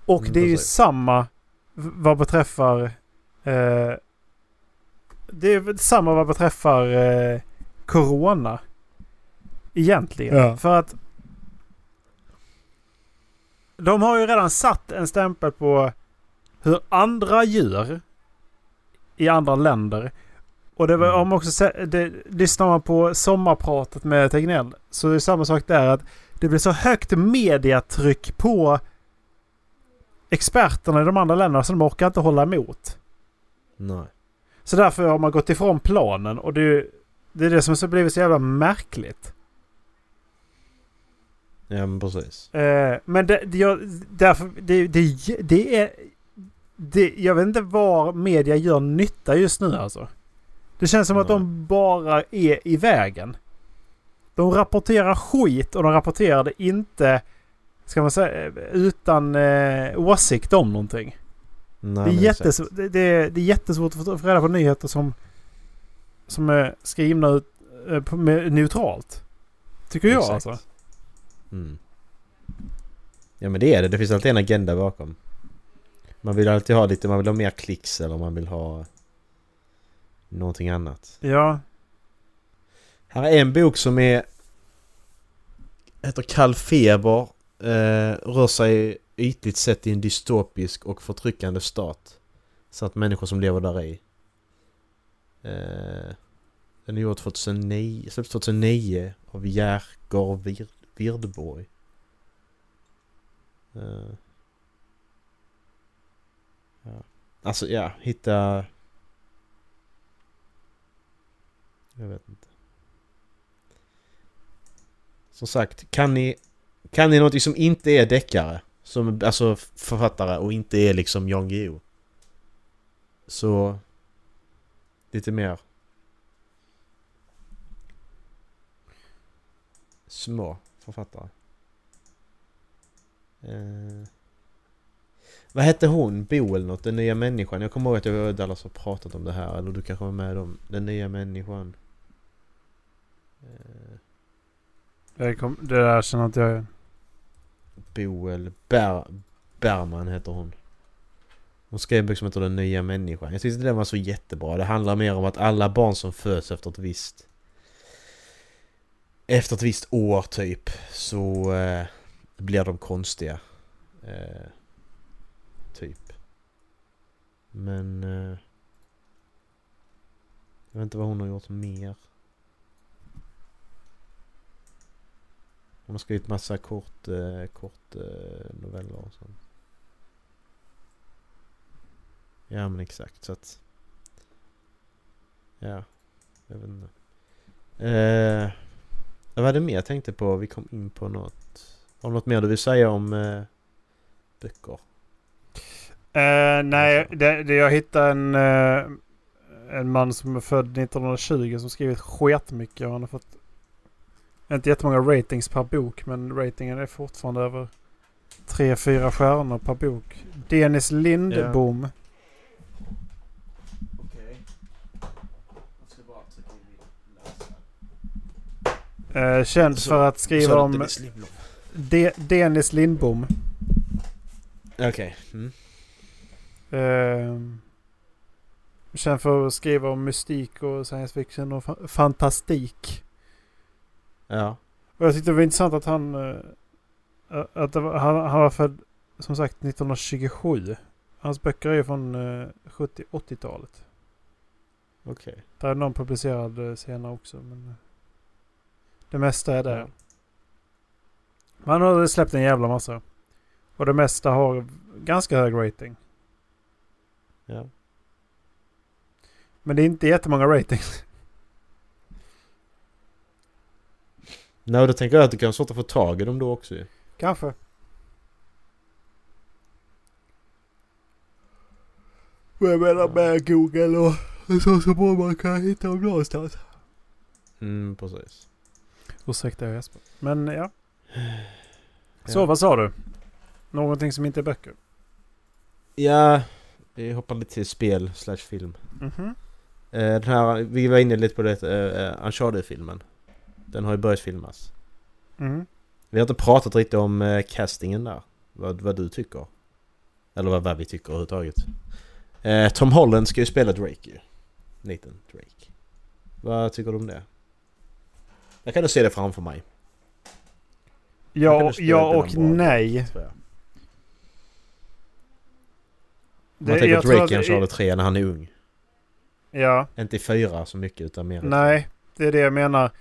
Och Mm, det är ju precis. samma v- vad beträffar... Eh, det är samma vad beträffar eh, Corona. Egentligen. Ja. För att de har ju redan satt en stämpel på hur andra gör i andra länder. Och det var Mm. om också det, lyssnar man på sommarpratet med Tegnell så är det samma sak där att det blir så högt mediatryck på experterna i de andra länderna så de orkar inte hålla emot. Nej. Så därför har man gått ifrån planen och det är, det, är det som har blivit så jävla märkligt. Ja, men precis. Eh, men det, jag, därför, det, det, det är... Det, jag vet inte var media gör nytta just nu alltså. Det känns som att de bara är i vägen. De rapporterar skit och de rapporterar det inte, ska man säga, utan eh, åsikt om någonting. Nej, Det är, men exakt. jättes, det, det, det är jättesvårt att få reda på nyheter som, som är skrivna ut, eh, med, neutralt. Tycker jag Exakt. alltså. Mm. Ja men det är det, det finns alltid en agenda bakom. Man vill alltid ha lite, man vill ha mer klicks eller man vill ha... någonting annat. Ja. Här är en bok som är... Heter Kall feber. Eh, rör sig ytligt sett i en dystopisk och förtryckande stat. Samt människor som lever där i. Eh, den är gjord 2009, släpptes 2009 av Jerker Vir, Virdborg. Eh, ja. Alltså ja, hitta... Jag vet inte. Som sagt, kan ni... Kan ni något som inte är deckare? Som, alltså författare och inte är liksom Jan Guillou. Så... Lite mer... Små författare. Eh, vad hette hon? Bo eller något? Den nya människan? Jag kommer ihåg att jag och Dallas har pratat om det här. Eller du kanske var med om Den nya människan. Eh. Det, kom, det där känner inte jag igen. Boel Ber Berman heter hon. Hon skrev en bok som heter Den nya människan. Jag tyckte den var så jättebra. Det handlar mer om att alla barn som föds efter ett visst... Efter ett visst år typ så eh, blir de konstiga. Eh, typ. Men... Eh, jag vet inte vad hon har gjort mer. Hon har skrivit massa kort, eh, kort eh, noveller och sånt. Ja men exakt så att... Ja, jag vet inte. Eh, vad var det mer jag tänkte på? Vi kom in på något. Har du något mer du vill säga om eh, böcker? Eh, nej, det, det, jag hittade en, eh, en man som är född 1920 som skrivit sketmycket. och Han har fått inte jättemånga ratings per bok men ratingen är fortfarande över 3-4 stjärnor per bok. Dennis Lindbom. Eh, känd Så- för att skriva om Dennis Lindblom. De, Dennis Lindbom. Okej. Mm. Eh, känd för att skriva om mystik och science fiction och fa- fantastik. Ja. Och jag tyckte det var intressant att han... eh, Att var, han, han var född som sagt 1927. Hans böcker är ju från eh, 70-80-talet. Okej. Där är någon publicerad eh, senare också. Men eh, det mesta är där. Ja. Men han har släppt en jävla massa. Och det mesta har ganska hög rating. Ja. Men det är inte jättemånga ratings. (laughs) Nej, då tänker jag att det kan vara svårt att få tag i dem då också ju. Kanske. Vad jag menar med Google och så så bra man kan hitta dem någonstans. Mm, precis. Ursäkta jag Jesper. Men ja. Så Ja. vad sa du? Någonting som inte är böcker? Ja, vi hoppar lite till spel slash film. Mhm. Eh, den här, vi var inne lite på det, uh, Uncharted-filmen. Den har ju börjat filmas. Mm. Vi har inte pratat riktigt om eh, castingen där. Vad, vad du tycker. Eller vad, vad vi tycker överhuvudtaget. Eh, Tom Holland ska ju spela Drake ju. Nathan Drake. Vad tycker du om det? Jag kan du se det framför mig. Ja, ja och bra, nej. jag. Om Det- man tänker jag tror Drake att i det- Uncharted 3 när han är ung. Ja, Inte i 4 så mycket utan mer nej. Det är det jag menar.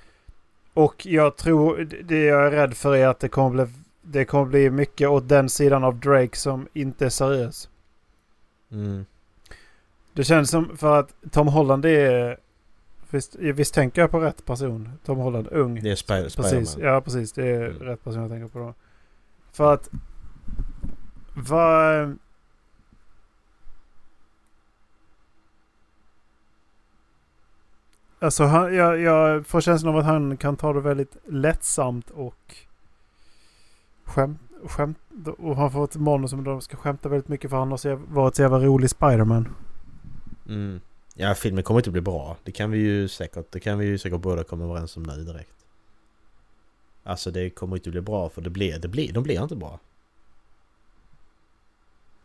Och jag tror, det jag är rädd för är att det kommer bli, det kommer bli mycket åt den sidan av Drake som inte är seriös. Mm. Det känns som för att Tom Holland är... Visst, visst tänker jag på rätt person? Tom Holland, ung. Det är Precis, Spiderman. ja precis. Det är Mm. rätt person jag tänker på då. För att... Vad... Alltså han, jag, jag får känslan av att han kan ta det väldigt lättsamt och skämt, skämt och han får ett manus som de ska skämta väldigt mycket för han har varit så jävla rolig Spiderman. Mm. Ja, filmen kommer inte bli bra. Det kan vi ju säkert, det kan vi ju säkert båda komma överens om nu direkt. Alltså det kommer inte bli bra för det blir, det blir, de blir inte bra.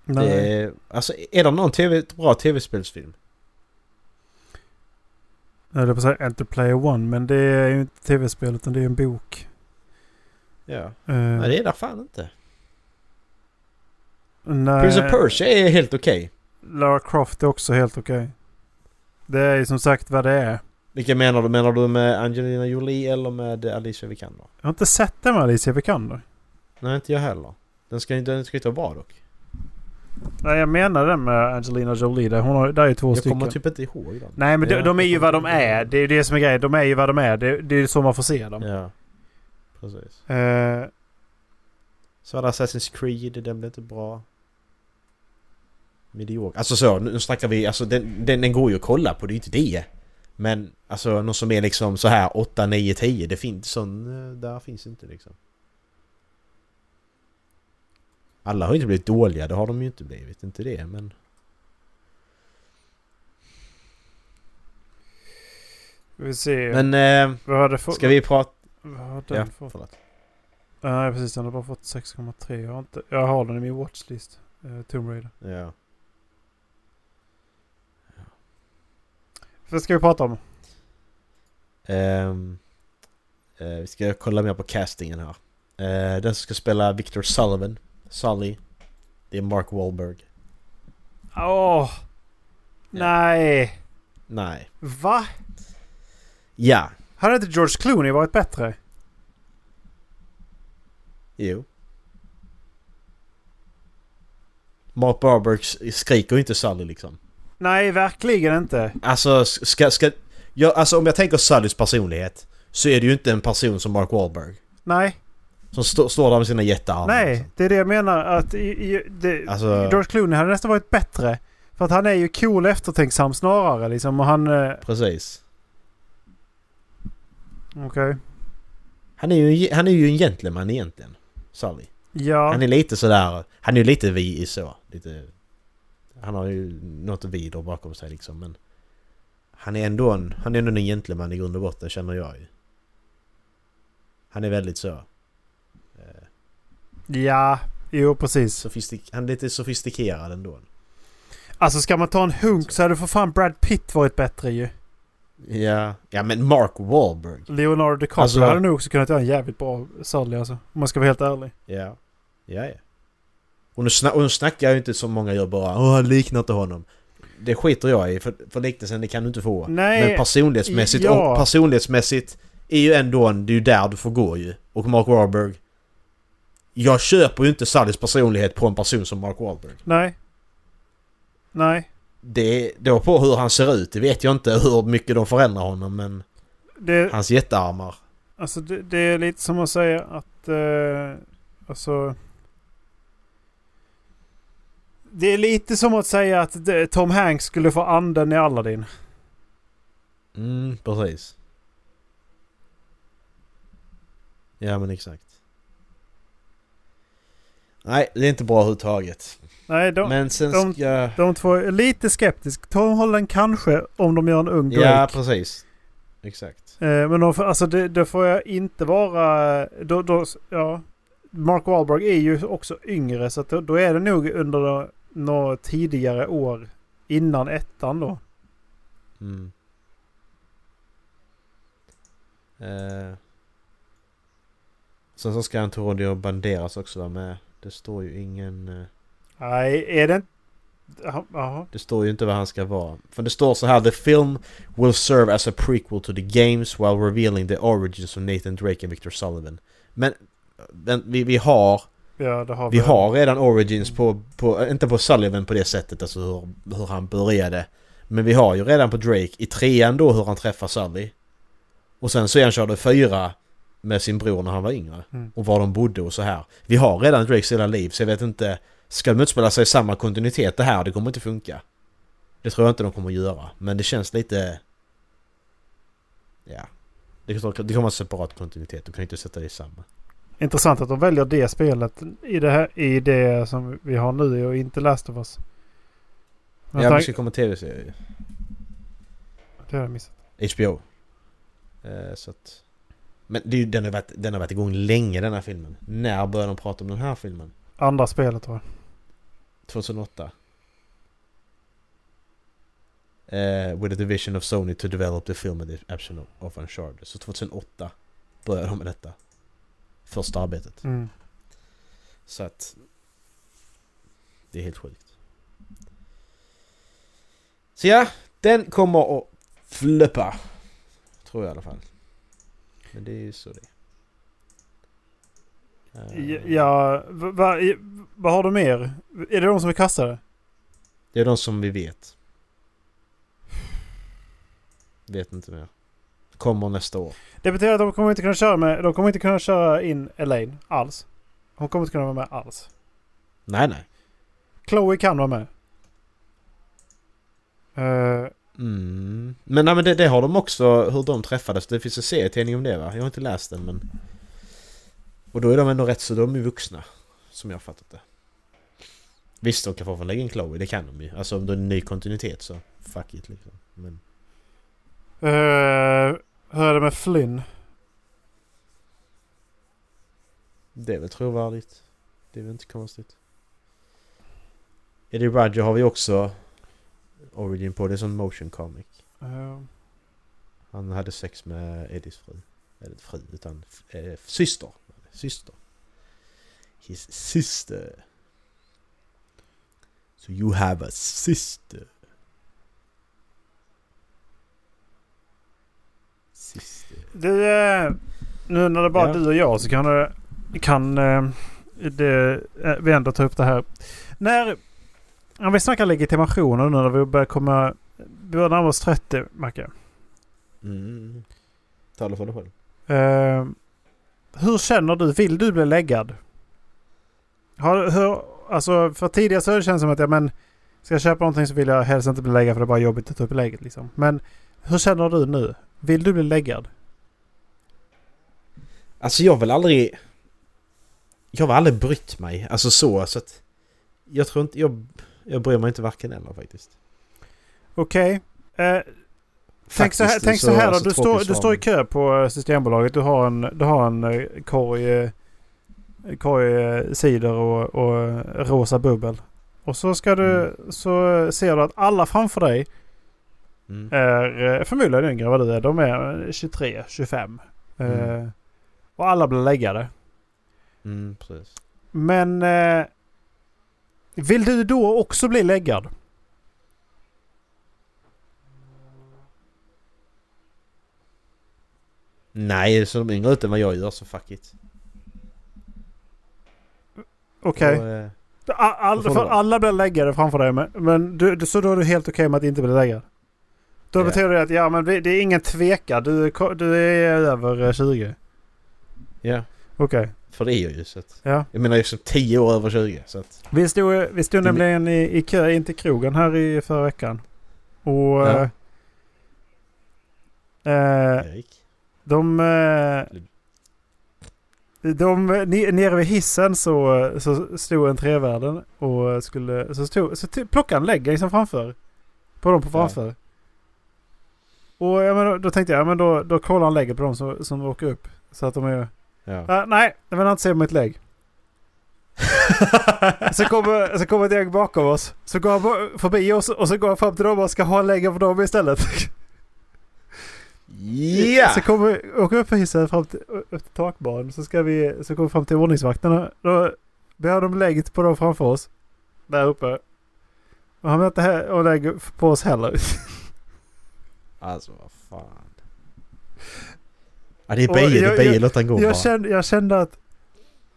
Nej. Det alltså är det någon TV, bra tv-spelsfilm? Jag höll på att säga Enter Player One, men det är ju inte tv-spel utan det är en bok. Ja. Eh, Nej, det är det fan inte. nej, Prince of Persia är helt okej. Lara Croft är också helt okej. Det är ju som sagt vad det är. Vilka menar du? Menar du med Angelina Jolie eller med Alicia Vikander? Jag har inte sett den med Alicia Vikander. Nej, inte jag heller. Den ska, den ska inte vara bra dock. Nej, jag menar den med Angelina Jolie. Där, hon har, där är två Jag stycken. kommer typ inte ihåg den. Nej, men de, de är ju jag vad de är. Det är ju det som är grejen. De är ju vad de är. Det, det är så man får se dem. Ja. Precis. Eh, Så hade Assassin's Creed, den blev inte bra. Medioker. Alltså så, nu snackar vi, alltså den, den, den går ju att kolla på, det är ju inte det. Men alltså någon som är liksom så här 8, 9, 10, det finns sån, eh, där finns inte liksom. Alla har inte blivit dåliga, det har de ju inte blivit, inte det men... vi ser. Men eh, ska vi prata... Vad har den Ja, fått? förlåt. Nej, precis. Den har bara fått 6,3. Jag, har inte, jag har den i min watchlist. Uh, Tomb Raider. Ja. Vad ska vi prata om? Ehm, eh, vi ska kolla mer på castingen här. Eh, den som ska spela Victor Sullivan, Sully, det är Mark Wahlberg. Åh! Nej! Nej. Va? Ja. Hade inte George Clooney varit bättre? Jo. Mark Wahlberg skriker inte Sully liksom. Nej, verkligen inte. Alltså, ska... ska ja, alltså om jag tänker Sullys personlighet så är det ju inte en person som Mark Wahlberg. Nej, Som stå, står där med sina jättearmar. nej. liksom. Det är det jag menar. Att i, i, det, Alltså- George Clooney hade nästan varit bättre. För att han är ju cool eftertänksam snarare liksom. Och han... eh, Precis. Okej. Han är, ju, han är ju en gentleman egentligen. Sully. Ja. Han är lite sådär... Han är ju lite vi i så. Lite... Han har ju något vider bakom sig liksom men... Han är ändå en... Han är ändå en gentleman i grund och botten känner jag ju. Han är väldigt så... Ja. Jo, precis. sofistik, han är lite sofistikerad ändå. Alltså ska man ta en hunk så hade för fan Brad Pitt varit bättre ju. Ja, ja men Mark Wahlberg. Leonardo DiCaprio Alltså- hade nog också kunnat göra en jävligt bra Sully alltså. Om man ska vara helt ärlig. Ja. Ja, ja. Och nu, sna- och nu snackar jag ju inte som många gör bara Åh, han liknar inte honom. Det skiter jag i, för, för liknelsen det kan du inte få. Nej, Men personlighetsmässigt, ja. och personlighetsmässigt är ju ändå en, det är ju där du får gå ju. Och Mark Wahlberg. Jag köper ju inte Sullys personlighet på en person som Mark Wahlberg. Nej. Nej. Det då på hur han ser ut, det vet jag inte hur mycket de förändrar honom men Det, hans jättearmar. alltså det, det är lite som att säga att... Eh, alltså... Det är lite som att säga att Tom Hanks skulle få anden i Aladdin. Mm, precis. Ja men exakt. Nej, det är inte bra överhuvudtaget. Nej, de, Men sen de- ska... de två är lite skeptisk. Tom Holland kanske om de gör en ung Drake. Ja, precis. Exakt. Eh, men får- alltså det, det får jag inte vara... Då, då, ja. Mark Wahlberg är ju också yngre så då, då är det nog under nå- några tidigare år innan ettan då. Mm. Eh. Sen så ska Antonio Banderas också vara med. Det står ju ingen... eh, Nej, är det. Det står ju inte vad han ska vara. För det står så här The film will serve as a prequel to the games while revealing the origins of Nathan Drake and Victor Sullivan. Men, men vi, vi har Ja, det har vi har redan origins på, på, inte på Sullivan på det sättet, alltså hur, hur han började. Men vi har ju redan på Drake i trean då hur han träffar Sully. Och sen så är han körde fyra med sin bror när han var yngre. Mm. Och var de bodde och så här. Vi har redan Drakes hela liv så jag vet inte. Ska de utspela sig i samma kontinuitet det här? Det kommer inte funka. Det tror jag inte de kommer göra. Men det känns lite... Ja. Det kommer kommer vara separat kontinuitet. Du kan inte sätta det i samma. Intressant att de väljer det spelet i det, här, i det som vi har nu och inte Last of Us. Men Ja, tack- det ska komma tv-serie. det har jag missat. HBO. Eh, så att... Men det den, har varit, den har varit igång länge den här filmen. När började de prata om den här filmen? Andra spelet tror jag. 2008? Uh, with a division of Sony to develop the film adaptation of Uncharted. Så 2008 började de med detta. Första arbetet. Mm. Så att... Det är helt sjukt. Så ja, den kommer att flöpa. Tror jag i alla fall. Men det är ju så det är. Ja, vad va, va har du mer? Är det de som är kastade? Det är de som vi vet. Vet inte mer. Kommer nästa år. Det betyder att de kommer inte kunna köra med... De kommer inte kunna köra in Elaine alls. Hon kommer inte kunna vara med alls. Nej, nej. Chloe kan vara med. Uh, mm. Men, nej, men det, det, har de också, hur de träffades. Det finns en serietidning om det va? Jag har inte läst den men... Och då är de ändå rätt så de är vuxna. Som jag fattat det. Visst, de kan få lägga in Chloe, det kan de ju. Alltså om det är en ny kontinuitet så fuck it liksom. Men... Uh, hur är det med Flynn? Det är väl trovärdigt. Det är väl inte konstigt. Eddie Roger har vi också Origin på. Det är som motion comic. Uh. Han hade sex med Eddies fru. Eller fru, utan äh, syster. Syster. His sister. So you have a sister. Sister. Du, äh, nu när det är bara ja. du och jag så kan. Kan äh, det, vi ändå ta upp det här. När... Om vi snackar legitimationer nu när vi börjar komma... Vi börjar närma oss 30, Macke. Mm. Tala för dig själv. Uh, hur känner du? Vill du bli läggad? Har, hur, alltså för tidigare så har det känts som att ja, men, ska jag köpa någonting så vill jag helst inte bli läggad för det är bara jobbigt att ta upp läget. Liksom. Men hur känner du nu? Vill du bli läggad? Alltså jag har väl aldrig... Jag har aldrig brytt mig. Alltså så, så att... Jag tror inte... Jag, jag bryr mig inte varken eller faktiskt. Okej. Okay. Eh, tänk så här, tänk så här då. Alltså, du, står, du står i kö på eh, Systembolaget. Du har en, du har en eh, korg, eh, korg cider och, och rosa bubbel. Och så ska du... Mm. Så ser du att alla framför dig mm. är förmodligen yngre vad du är. De är 23, 25. Mm. Eh, och alla blir läggade. Mm, precis. Men... Eh, vill du då också bli läggad? Nej, så de yngre ut än vad jag gör så fuck it. Okej. Okay. Eh, all, alla blir läggade framför dig men, men du, så då är du helt okej okay med att inte bli läggad? Då yeah. betyder det att ja men det är ingen tvekan. Du, du är över 20? Ja. Yeah. Okej. Okay. För det är jag ju så att, ja. Jag menar liksom 10 år över 20 så att, Vi stod, vi stod nämligen i, i kö in till krogen här i förra veckan. Och... Ja. Äh, de... Äh, de, nere vid hissen så, så stod en trevärden och skulle... Så, stod, så plockade han lägg liksom framför. På dem på framför. Ja. Och ja, men då, då tänkte jag, ja, men då, då kollar han lägget på dem som, som åker upp. Så att de är... Ja. Uh, nej, jag vill inte se mitt lägg. (laughs) så kommer, så kommer ett gäng bakom oss. Så går han förbi oss och så går han fram till dem och ska ha läggen för dem istället. Yeah. Så kommer åker upp för hissen fram till, upp till takbanan. Så, ska vi, så kommer vi fram till ordningsvakterna. Då behöver de lägget på dem framför oss. Där uppe. Och han vill inte och lägger på oss heller. alltså vad fan. Ja det är Beje, det är Beje, låt han gå jag bara. Kände, jag kände att...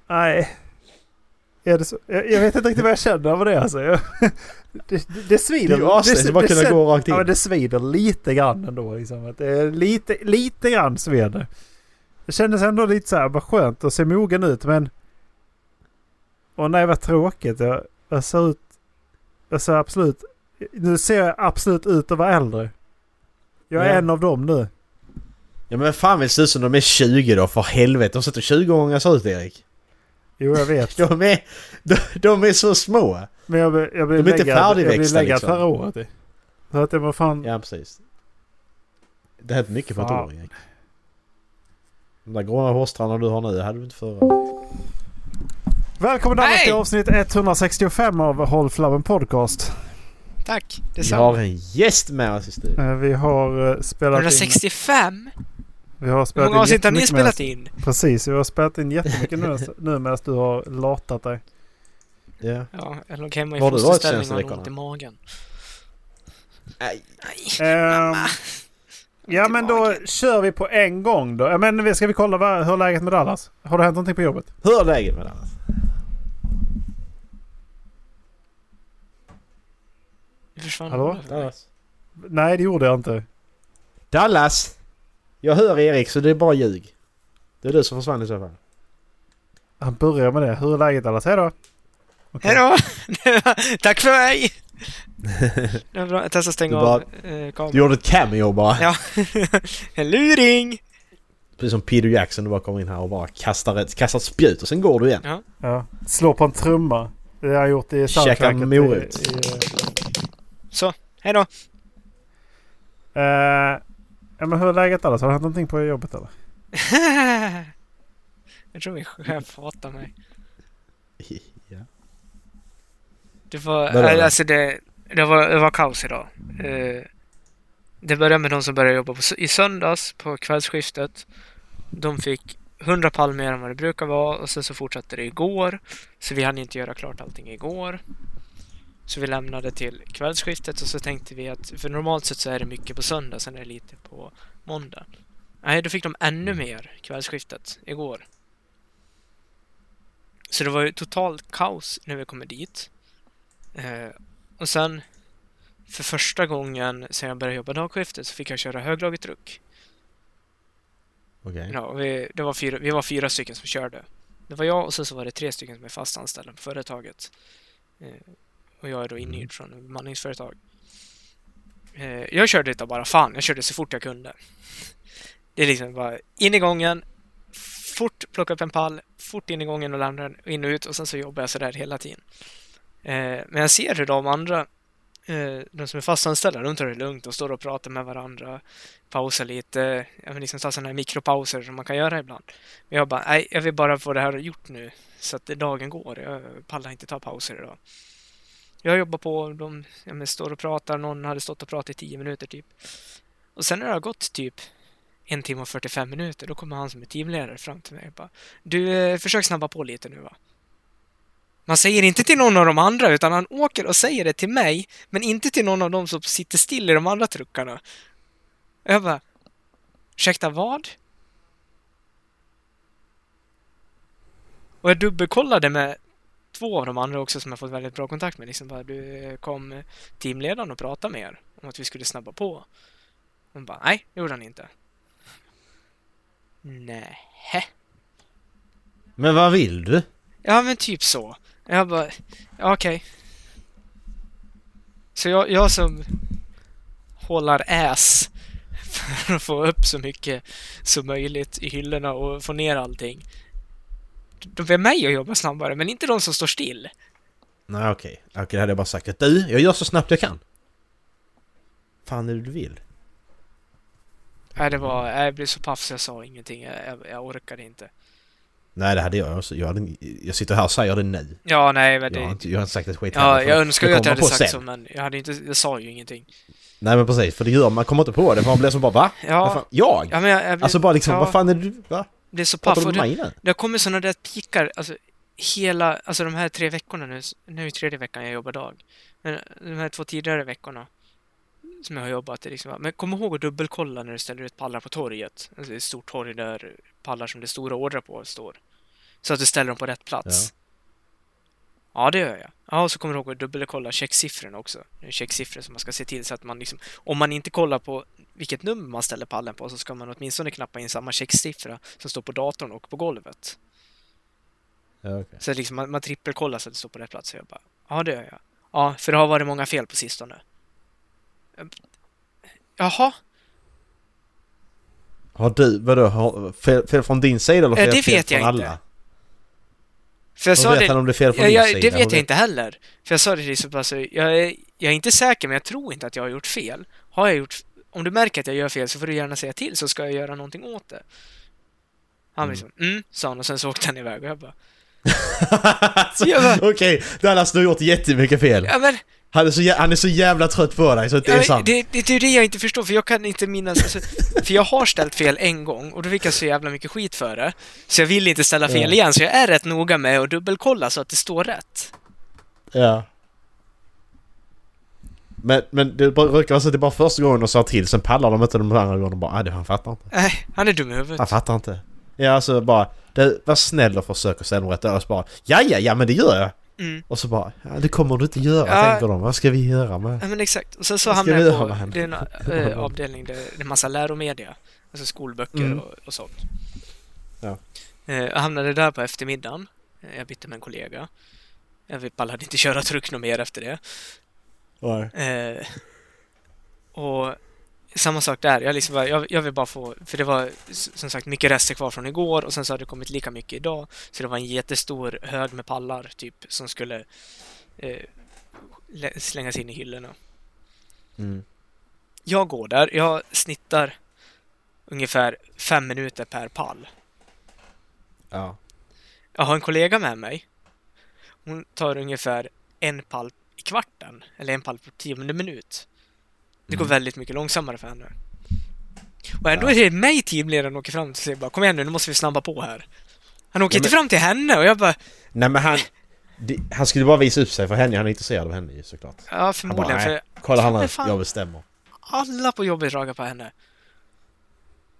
Nej. Är det så? Jag, jag, vet inte riktigt vad jag känner över det alltså. Jag, (laughs) det, det, det svider. Det är ju det, det, bara kunna gå rakt in. Ja men det svider lite grann ändå liksom. Att det är lite, lite grann svider. Det kändes ändå lite så här, vad skönt att se mogen ut men... Och nej vad tråkigt. Jag, jag ser ut... Jag ser absolut... Nu ser jag absolut ut att vara äldre. Jag är ja. en av dem nu. Ja men fan vill se ut som de är 20 då för helvete? De sätter 20-åringar så ut Erik. Jo jag vet. (laughs) De är, de, de är så små. Men jag, jag blev de är inte färdigväxta Jag blev läggad liksom. förra året. Så att det var fan... Ja precis. Det hände mycket på ett år Erik. De där gråa hårstråna du har nu hade du inte förra. Välkommen hey! till avsnitt 165 av Håll Flabben Podcast. tack. Vi Detsamma. har en gäst med oss i studion. Eh, Vi har eh, spelat in... 165? Vi har Hur spelat många avsnitt har ni spelat in? Precis, vi har spelat in jättemycket nu, (laughs) nu medan du har latat dig. Ja. Ja, jag låg hemma i fosterställning och hade ont i magen. Nej. Nej. Ehm, ja men då magen. kör vi på en gång då. Men ska vi kolla vad, hur är läget med Dallas? Har det hänt någonting på jobbet? Hur är läget med Dallas? Försvann Hallå? Dallas? Nej det gjorde jag inte. Dallas! Jag hör Erik så det är bara ljug. Det är du som försvann i så fall. Han börjar med det. Hur är läget Dallas? Hej då! Okej. Hej då! (laughs) Tack för mig! Det var bra. Jag testar stänga Du bara- av eh, Du kameran. gjorde ett cameo bara. Ja. (laughs) en luring! Precis som Peter Jackson, du bara kommer in här och bara kastar ett, kastar ett spjut och sen går du igen. Ja. Slå på en trumma. Det har jag gjort i Käka soundtracket. morot. I, i, Så, hej då! Ja, men hur är läget Dallas? Har det hänt någonting på jobbet eller? (laughs) jag tror min chef hatar mig. (laughs) Ja. Det var, äh, alltså det, det, var, det var kaos idag. Eh, det började med de som började jobba på, i söndags på kvällsskiftet. De fick 100 pall mer än vad det brukar vara och sen så fortsatte det igår. Så vi hann inte göra klart allting igår. Så vi lämnade till kvällsskiftet och så tänkte vi att, för normalt sett så är det mycket på söndag, sen är det lite på måndag. Nej, då fick de ännu mer kvällsskiftet igår. Så det var ju totalt kaos när vi kommer dit. Eh, och sen för första gången sedan jag började jobba dagskiftet så fick jag köra höglaget truck. Okej. Ja, vi, det var fyra, vi var fyra stycken som körde. Det var jag och sen så var det tre stycken som är fast anställda på företaget. Eh, och jag är då inhyrd från ett bemanningsföretag. Eh, jag körde utav bara fan, jag körde så fort jag kunde. Det är liksom bara in i gången, fort plocka upp en pall, fort in i gången och lämna den, in och ut och sen så jobbar jag sådär hela tiden. Eh, men jag ser hur de andra, eh, de som är fastanställda, de tar det lugnt och står och pratar med varandra, pausar lite, jag vill liksom ta sådana här mikropauser som man kan göra ibland. Men jag bara, nej, jag vill bara få det här gjort nu så att dagen går. Jag pallar inte ta pauser idag. Jag jobbar på, de ja, står och pratar, någon hade stått och pratat i 10 minuter typ. Och sen när det har gått typ en timme och 45 minuter, då kommer han som är teamledare fram till mig och bara Du, eh, försök snabba på lite nu va. Man säger inte till någon av de andra utan han åker och säger det till mig men inte till någon av dem som sitter still i de andra truckarna. Jag bara Ursäkta vad? Och jag dubbelkollade med två av de andra också som jag fått väldigt bra kontakt med. Liksom bara, du kom teamledaren och pratade med er om att vi skulle snabba på. Hon bara, nej, det gjorde han inte. Nej. Men vad vill du? Ja, men typ så. Jag bara, ja, okej. Så jag, jag som håller ass för att få upp så mycket som möjligt i hyllorna och få ner allting. De ber mig att jobba snabbare, men inte de som står still. Nej okej. Okej, det hade jag bara sagt att du, jag gör så snabbt jag kan. Fan är det du vill? Nej, det var, jag blev så paff så jag sa ingenting. Jag, jag, orkade inte. Nej det hade jag också. Jag, hade, jag sitter här och säger det nu. Ja, nej, men Jag har det... inte, jag har inte sagt ett skit Ja, jag önskar ju det att jag hade sagt sen. så, men jag hade inte... Jag sa ju ingenting. Nej men precis, för det gör man kommer inte på det. Man blir som bara va? Vad Ja, fan? Jag? ja men jag, jag Alltså bara liksom, ja, vad fan är det du... Va? Blev så paff. Och det, det har kommit sådana där pikar, alltså hela, alltså de här tre veckorna nu, nu är tredje veckan jag jobbar dag. Men de här två tidigare veckorna som jag har jobbat, det är liksom, men kom ihåg att dubbelkolla när du ställer ut pallar på torget. Alltså det är ett stort torg där pallar som det är stora ordrar på står. Så att du ställer dem på rätt plats. Ja, det gör jag. Ja, och så kommer du ihåg att dubbelkolla checksiffrorna också. Det är checksiffror som man ska se till så att man liksom, om man inte kollar på vilket nummer man ställer pallen på så ska man åtminstone knappa in samma checksiffra som står på datorn och på golvet. Ja, okej. Så liksom man, man trippelkollar så att det står på rätt plats. Så jag bara, ja det gör jag. Ja, för det har varit många fel på sistone. Jaha, Har du, vadå, har, fel, fel från din sida eller fel, det fel vet jag från inte. För jag sa vet det... han om det är fel från jag, sida? det vet jag inte heller. För jag sa det till alltså, jag, är, jag är inte säker men jag tror inte att jag har gjort fel. Har jag gjort... Om du märker att jag gör fel så får du gärna säga till så ska jag göra någonting åt det. Han Mm. liksom, mm, sa han och sen så åkte han iväg och jag bara, (laughs) Alltså, men- Okej, Dallas du har gjort jättemycket fel. ja men Han är, så, jä- han är så jävla trött på dig så det är sant. det, det, det är det jag inte förstår, för jag kan inte minnas... Alltså, för jag har ställt fel en gång och då fick jag så jävla mycket skit för det. Så jag vill inte ställa fel Ja. igen, så jag är rätt noga med att dubbelkolla så att det står rätt. Ja. Men, men det brukar vara så att det är bara första gången de sa till, sen pallar de inte de andra gångerna bara det, han fattar inte. Nej, han är dum i huvudet. Han fattar inte. Ja alltså bara, det, var snäll och försök att ställa rätt och så bara ja ja ja men det gör jag. Mm. Och så bara ja det kommer du inte göra Ja. tänker de. Vad ska vi göra med? Ja men exakt. Och sen så hamnar jag på... med? Det är en äh, (laughs) avdelning där det är massa läromedia. Alltså skolböcker Mm. och, och sånt. Ja. Eh, Jag hamnade där på eftermiddagen. Eh, Jag bytte med en kollega. Jag pallade inte (laughs) köra truck något mer efter det. Nej. Eh, och samma sak där. Jag, liksom bara, jag, jag vill bara få... För det var som sagt mycket rester kvar från igår och sen så har det kommit lika mycket idag. Så det var en jättestor hög med pallar typ som skulle eh, lä- slängas in i hyllorna. Mm. Jag går där. Jag snittar ungefär fem minuter per pall. Ja. Jag har en kollega med mig. Hon tar ungefär en pall i kvarten. Eller en pall på tionde minut. Det går Mm. väldigt mycket långsammare för henne. Och ändå Ja. är det mig teamledaren åker fram till och säger bara Kom igen nu, nu måste vi snabba på här. Han åker Ja, inte men- fram till henne och jag bara Nej men han... Det, han skulle bara visa upp sig för henne, han är intresserad av henne ju såklart. Ja, Han förmodligen. bara, för kolla han fan. jag bestämmer. alla på jobbet ragar på henne.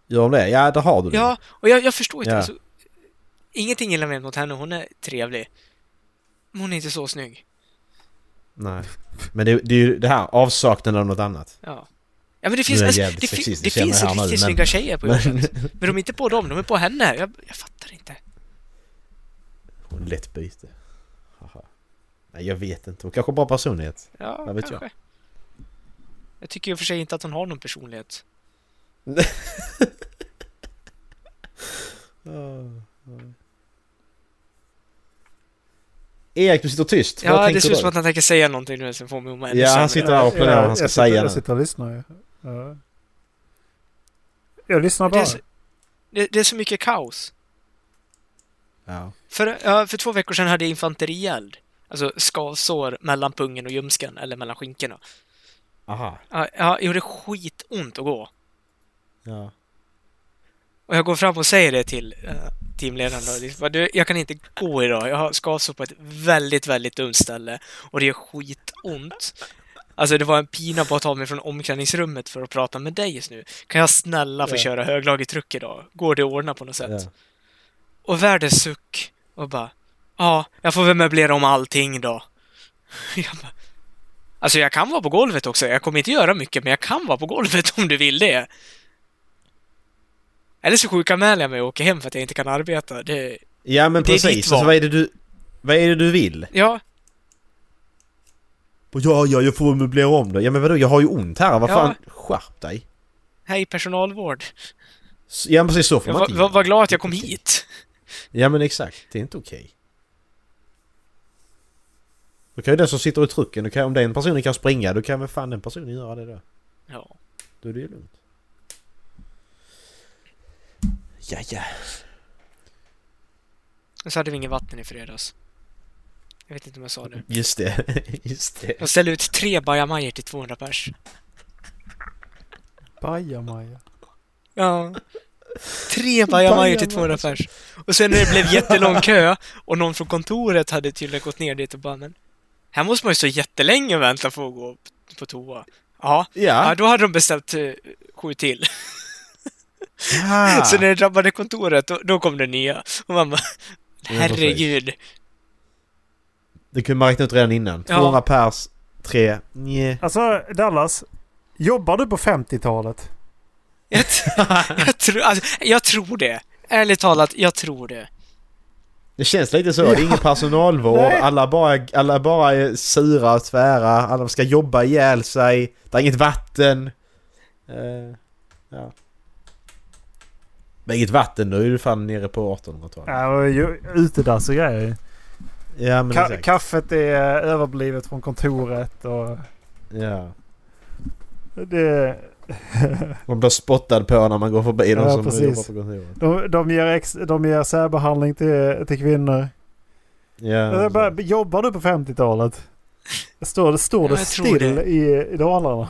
Gör de det? Ja, där har du det. Ja, och jag, jag förstår inte. Ja. Alltså, ingenting illa med mot henne. Hon är trevlig. Men hon är inte så snygg. Nej. Men det, det är ju det här, avsaknaden av något annat. Ja. Ja men det finns, Nu jag alltså, det, fi- det finns jag nu, riktigt men- snygga tjejer på jobbet. Men de är inte på dem, de är på henne. Jag, jag fattar inte. Hon lätt byte. Haha. Nej, jag vet inte. Hon kanske bara personlighet. Ja, Vad vet kanske. Jag tycker i och för sig inte att hon har någon personlighet. (laughs) Erik, du sitter tyst. Vad Ja, det ser ut som att han tänker säga någonting nu som får mig Ja, han sitter där och planerar vad han ska jag sitter, säga Jag sitter och lyssnar ju. Ja. Jag lyssnar Det är, bara. så, det, det är så mycket kaos. Ja. För, för två veckor sedan hade jag infanterield. Alltså skavsår mellan pungen och ljumsken, eller mellan skinkorna. Aha. Ja, ja, det gjorde skitont att gå. Ja. Och jag går fram och säger det till uh, teamledaren då. liksom, Du, jag kan inte gå idag. Jag har skavsår på ett väldigt, väldigt dumt ställe. Och det gör skitont. Alltså det var en pina på att ta mig från omklädningsrummet för att prata med dig just nu. Kan jag snälla få Ja. köra höglaget truck idag? Går det att ordna på något sätt? Ja. Och världens suck. Och bara, ja, jag får väl möblera om allting då. (laughs) Jag bara, alltså jag kan vara på golvet också. Jag kommer inte göra mycket, men jag kan vara på golvet om du vill det. Eller så sjukanmäler jag mig och åker hem för att jag inte kan arbeta. Det, Ja men Det är ditt precis. val. Alltså, vad är det du... Vad är det du vill? ja, Ja, ja, jag får möblera om det. Ja men vadå, jag har ju ont här. Vad Ja. fan? Skärp dig. hej personalvård. Ja men precis så får man inte var glad att jag kom hit. Ja men exakt. Det är inte okej. Då kan ju den som sitter i trucken, då kan, om den personen kan springa, då kan väl fan den personen göra det då. Ja. Då är det ju lugnt. Ja, ja. Och så hade vi inget vatten i fredags. Jag vet inte om jag sa det. Just det. (laughs) Just det. Jag ställde ut tre bajamajor till 200 pers. Bajamaja. Ja. Tre bajamajor till 200 pers. Och sen när det blev jättelång kö och någon från kontoret hade tydligen gått ner dit och bara men här måste man ju stå jättelänge och vänta för att gå på toa. Ja, ja Ja. då hade de beställt eh, sju till. Ja. Så när det drabbade kontoret, då, då kom det nya. Och man bara, herregud. Det kunde man räkna ut redan innan. Ja. 200 pers, tre, nje. Alltså Dallas. Jobbar du på 50-talet? Jag, (laughs) jag, tror, alltså, jag tror det. Ärligt talat, jag tror det. Det känns lite så. Det är ingen personalvård. Nej. Alla bara, alla bara är sura och tvära. Alla ska jobba ihjäl sig. Det är inget vatten. Eh, ja. Men inget vatten, då är du fan nere på 1800-talet. Ja, och utedass och grejer. Ja, men Ka- exakt. kaffet är överblivet från kontoret och Ja. det... Man blir spottad på när man går förbi de Ja, som precis. jobbar på kontoret. De, de, ger ex, de ger särbehandling till, till kvinnor. Ja. Jag bara, jobbar du på 50-talet? Står det, står det Ja, tror still det. i, i Dalarna?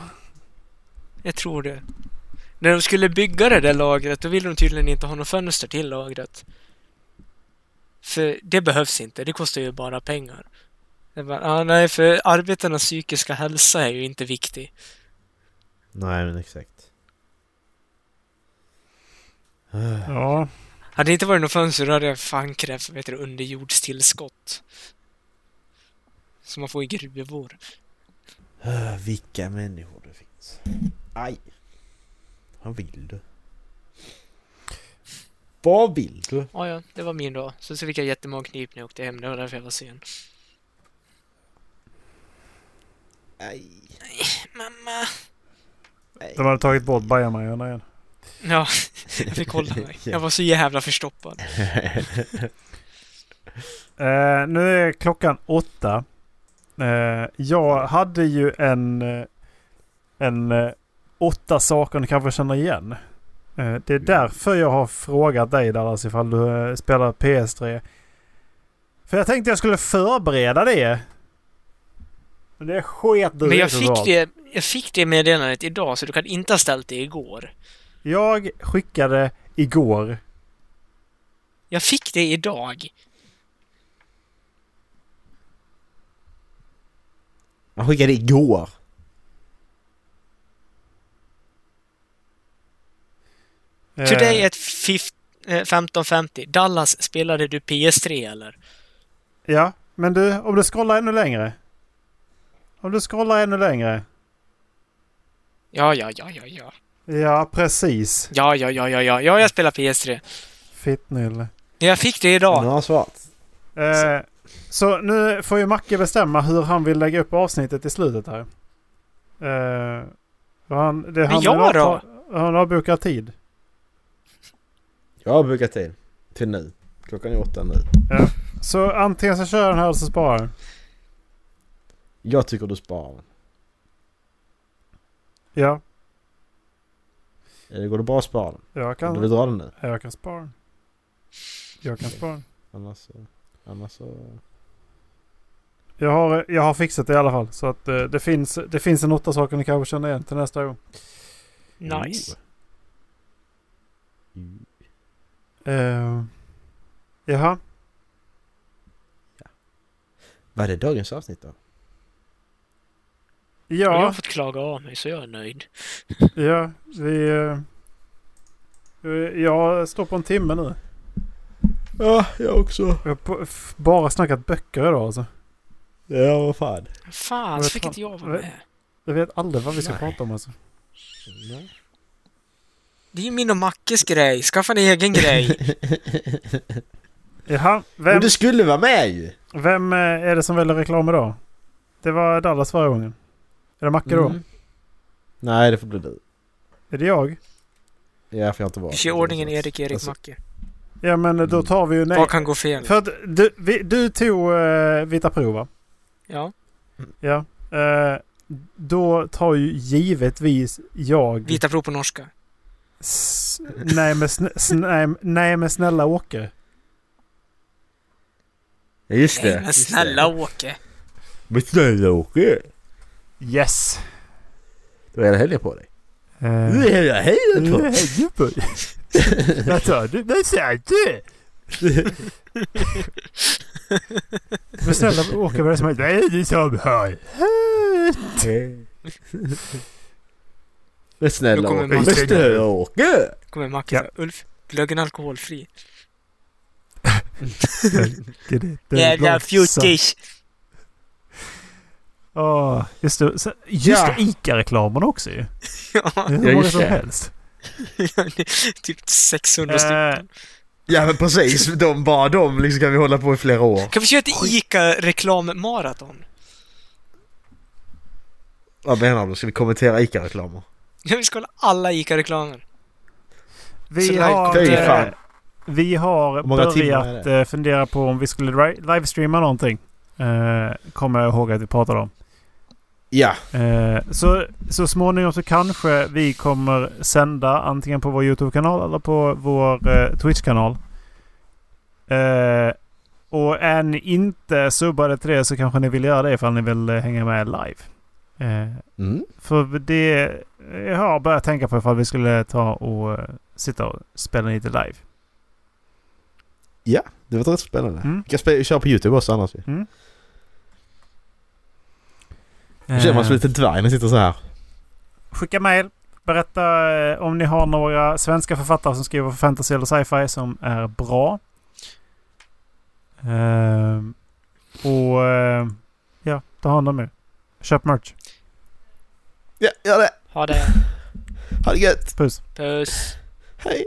Jag tror det. När de skulle bygga det där lagret, då ville de tydligen inte ha något fönster till lagret. För det behövs inte, det kostar ju bara pengar. Det bara, ah, nej, för arbetarnas psykiska hälsa är ju inte viktig. Nej men exakt. (sighs) Ja. Hade det inte varit något fönster, då hade jag fan krävt, vet du, underjordstillskott. Som man får i gruvor. (sighs) Vilka människor det finns. Aj. Vad vill du? Vad vill du? Ja, ja, det var min dag. Så, så fick jag jättemagknip när jag åkte hem, det var därför jag var sen. Aj. Mamma! De hade tagit bort bajamajorna igen. Ja, (laughs) jag fick hålla mig. Jag var så jävla förstoppad. (laughs) Eh, nu är klockan åtta. Eh, jag hade ju en... eh, En åtta saker ni kanske känner igen. Eh, det är därför jag har frågat dig Dallas ifall du eh, spelar PS3. För jag tänkte jag skulle förbereda det. Men det sket du Men jag fick, det, jag fick det meddelandet idag, så du kan inte ha ställt det igår. Jag skickade igår. Jag fick det idag. Han skickade igår. Today at fif- eh, 15.50. Dallas, spelade du PS3 eller? Ja, men du om du scrollar ännu längre. Om du scrollar ännu längre. Ja, ja, ja, ja, ja. Ja, precis. Ja, ja, ja, ja, ja. Ja, jag spelar PS3. Fittnylle. Jag fick det idag. har han svarat. Eh, så nu får ju Macke bestämma hur han vill lägga upp avsnittet i slutet här. Eh, han, det, han, jag då? ha- Han har bokat tid. Jag har bokat tid. Till nu. Klockan är åtta nu. Så antingen så kör den här eller så sparar den. Jag tycker du sparar den. Ja, Eller går det bra att spara den? jag Du vill kan, dra den nu? jag kan spara den. Jag kan spara den. Annars så... Annars så... Jag har, jag har fixat det i alla fall. Så att eh, det, finns, det finns en åtta saker ni kanske känner igen till nästa gång. Nice. Mm. Uh, jaha. Vad är det dagens avsnitt då? Och jag har Ja, fått klaga av mig, så jag är nöjd. (laughs) ja, vi... eh, jag står på en timme nu. Ja, jag också. Jag har bara snackat böcker idag alltså. Ja, vad fan. Fan, Vad så fick inte jag vara med. Jag vet aldrig vad vi ska Nej. prata om alltså. Det är ju min och Mackes grej. Skaffa en egen grej. Jaha, Men vem, du skulle vara med ju! vem eh, är det som väljer reklam idag? Det var Dallas förra gången. Är det Macke då? Mm. Nej, det får bli du. Är det jag? Ja, för jag inte. Vi kör ordningen Erik, Erik, Alltså- Macke. Ja men eh, då tar vi ju nej. Vad kan gå fel? För att du, vi, du tog uh, vita prov va? Ja. Ja. Eh, då tar ju givetvis jag... Vita prov på norska. S- nej, men nej, nej men snälla Åke. Ja, just Nej, men snälla Åke. Men snälla Åke! Yes. Du har hela helgen på dig. Uh, Du har hela helgen på dig! (laughs) Vad sa du? Vad sa du? Men snälla Åke, vad är det som händer? Vad är det som har Men snälla Åke! man- Men snälla Åke! Kommer Macke Ja. Ulf, glöggen alkoholfri. Jävla fjuttis! Åh, just det. Just Ja. det, ICA-reklamen också ju. (laughs) Ja, hur många som helst. (laughs) typ 600 Eh, stycken. Ja men precis, de, bara de liksom kan vi hålla på i flera år. Kan vi köra ett ICA-reklammaraton? Vad menar du? Ska vi kommentera ICA-reklamer? Ja, vi ska hålla alla ICA-reklamer. Vi har, eh, vi har börjat eh, fundera på om vi skulle livestreama någonting. Eh, kommer jag ihåg att vi pratade om. Ja. Eh, så, så småningom så kanske vi kommer sända antingen på vår YouTube-kanal eller på vår eh, Twitch-kanal. Eh, Och är ni inte subbade till det så kanske ni vill göra det ifall ni vill eh, hänga med live. Eh, Mm. för det jag har börjat tänka på ifall vi skulle ta och eh, sitta och spela lite live. Det var rätt spännande. Mm. Vi kan spela, köra på YouTube också annars. Mm. Då känner man sig Eh, lite dvärg när man sitter så här. Skicka mail. Berätta eh, om ni har några svenska författare som skriver för fantasy eller sci-fi som är bra. Ehm, och eh, ja, ta hand om er. Köp merch. Ja, gör det! Ha det. (laughs) Ha det gött! Puss. Puss. Hej!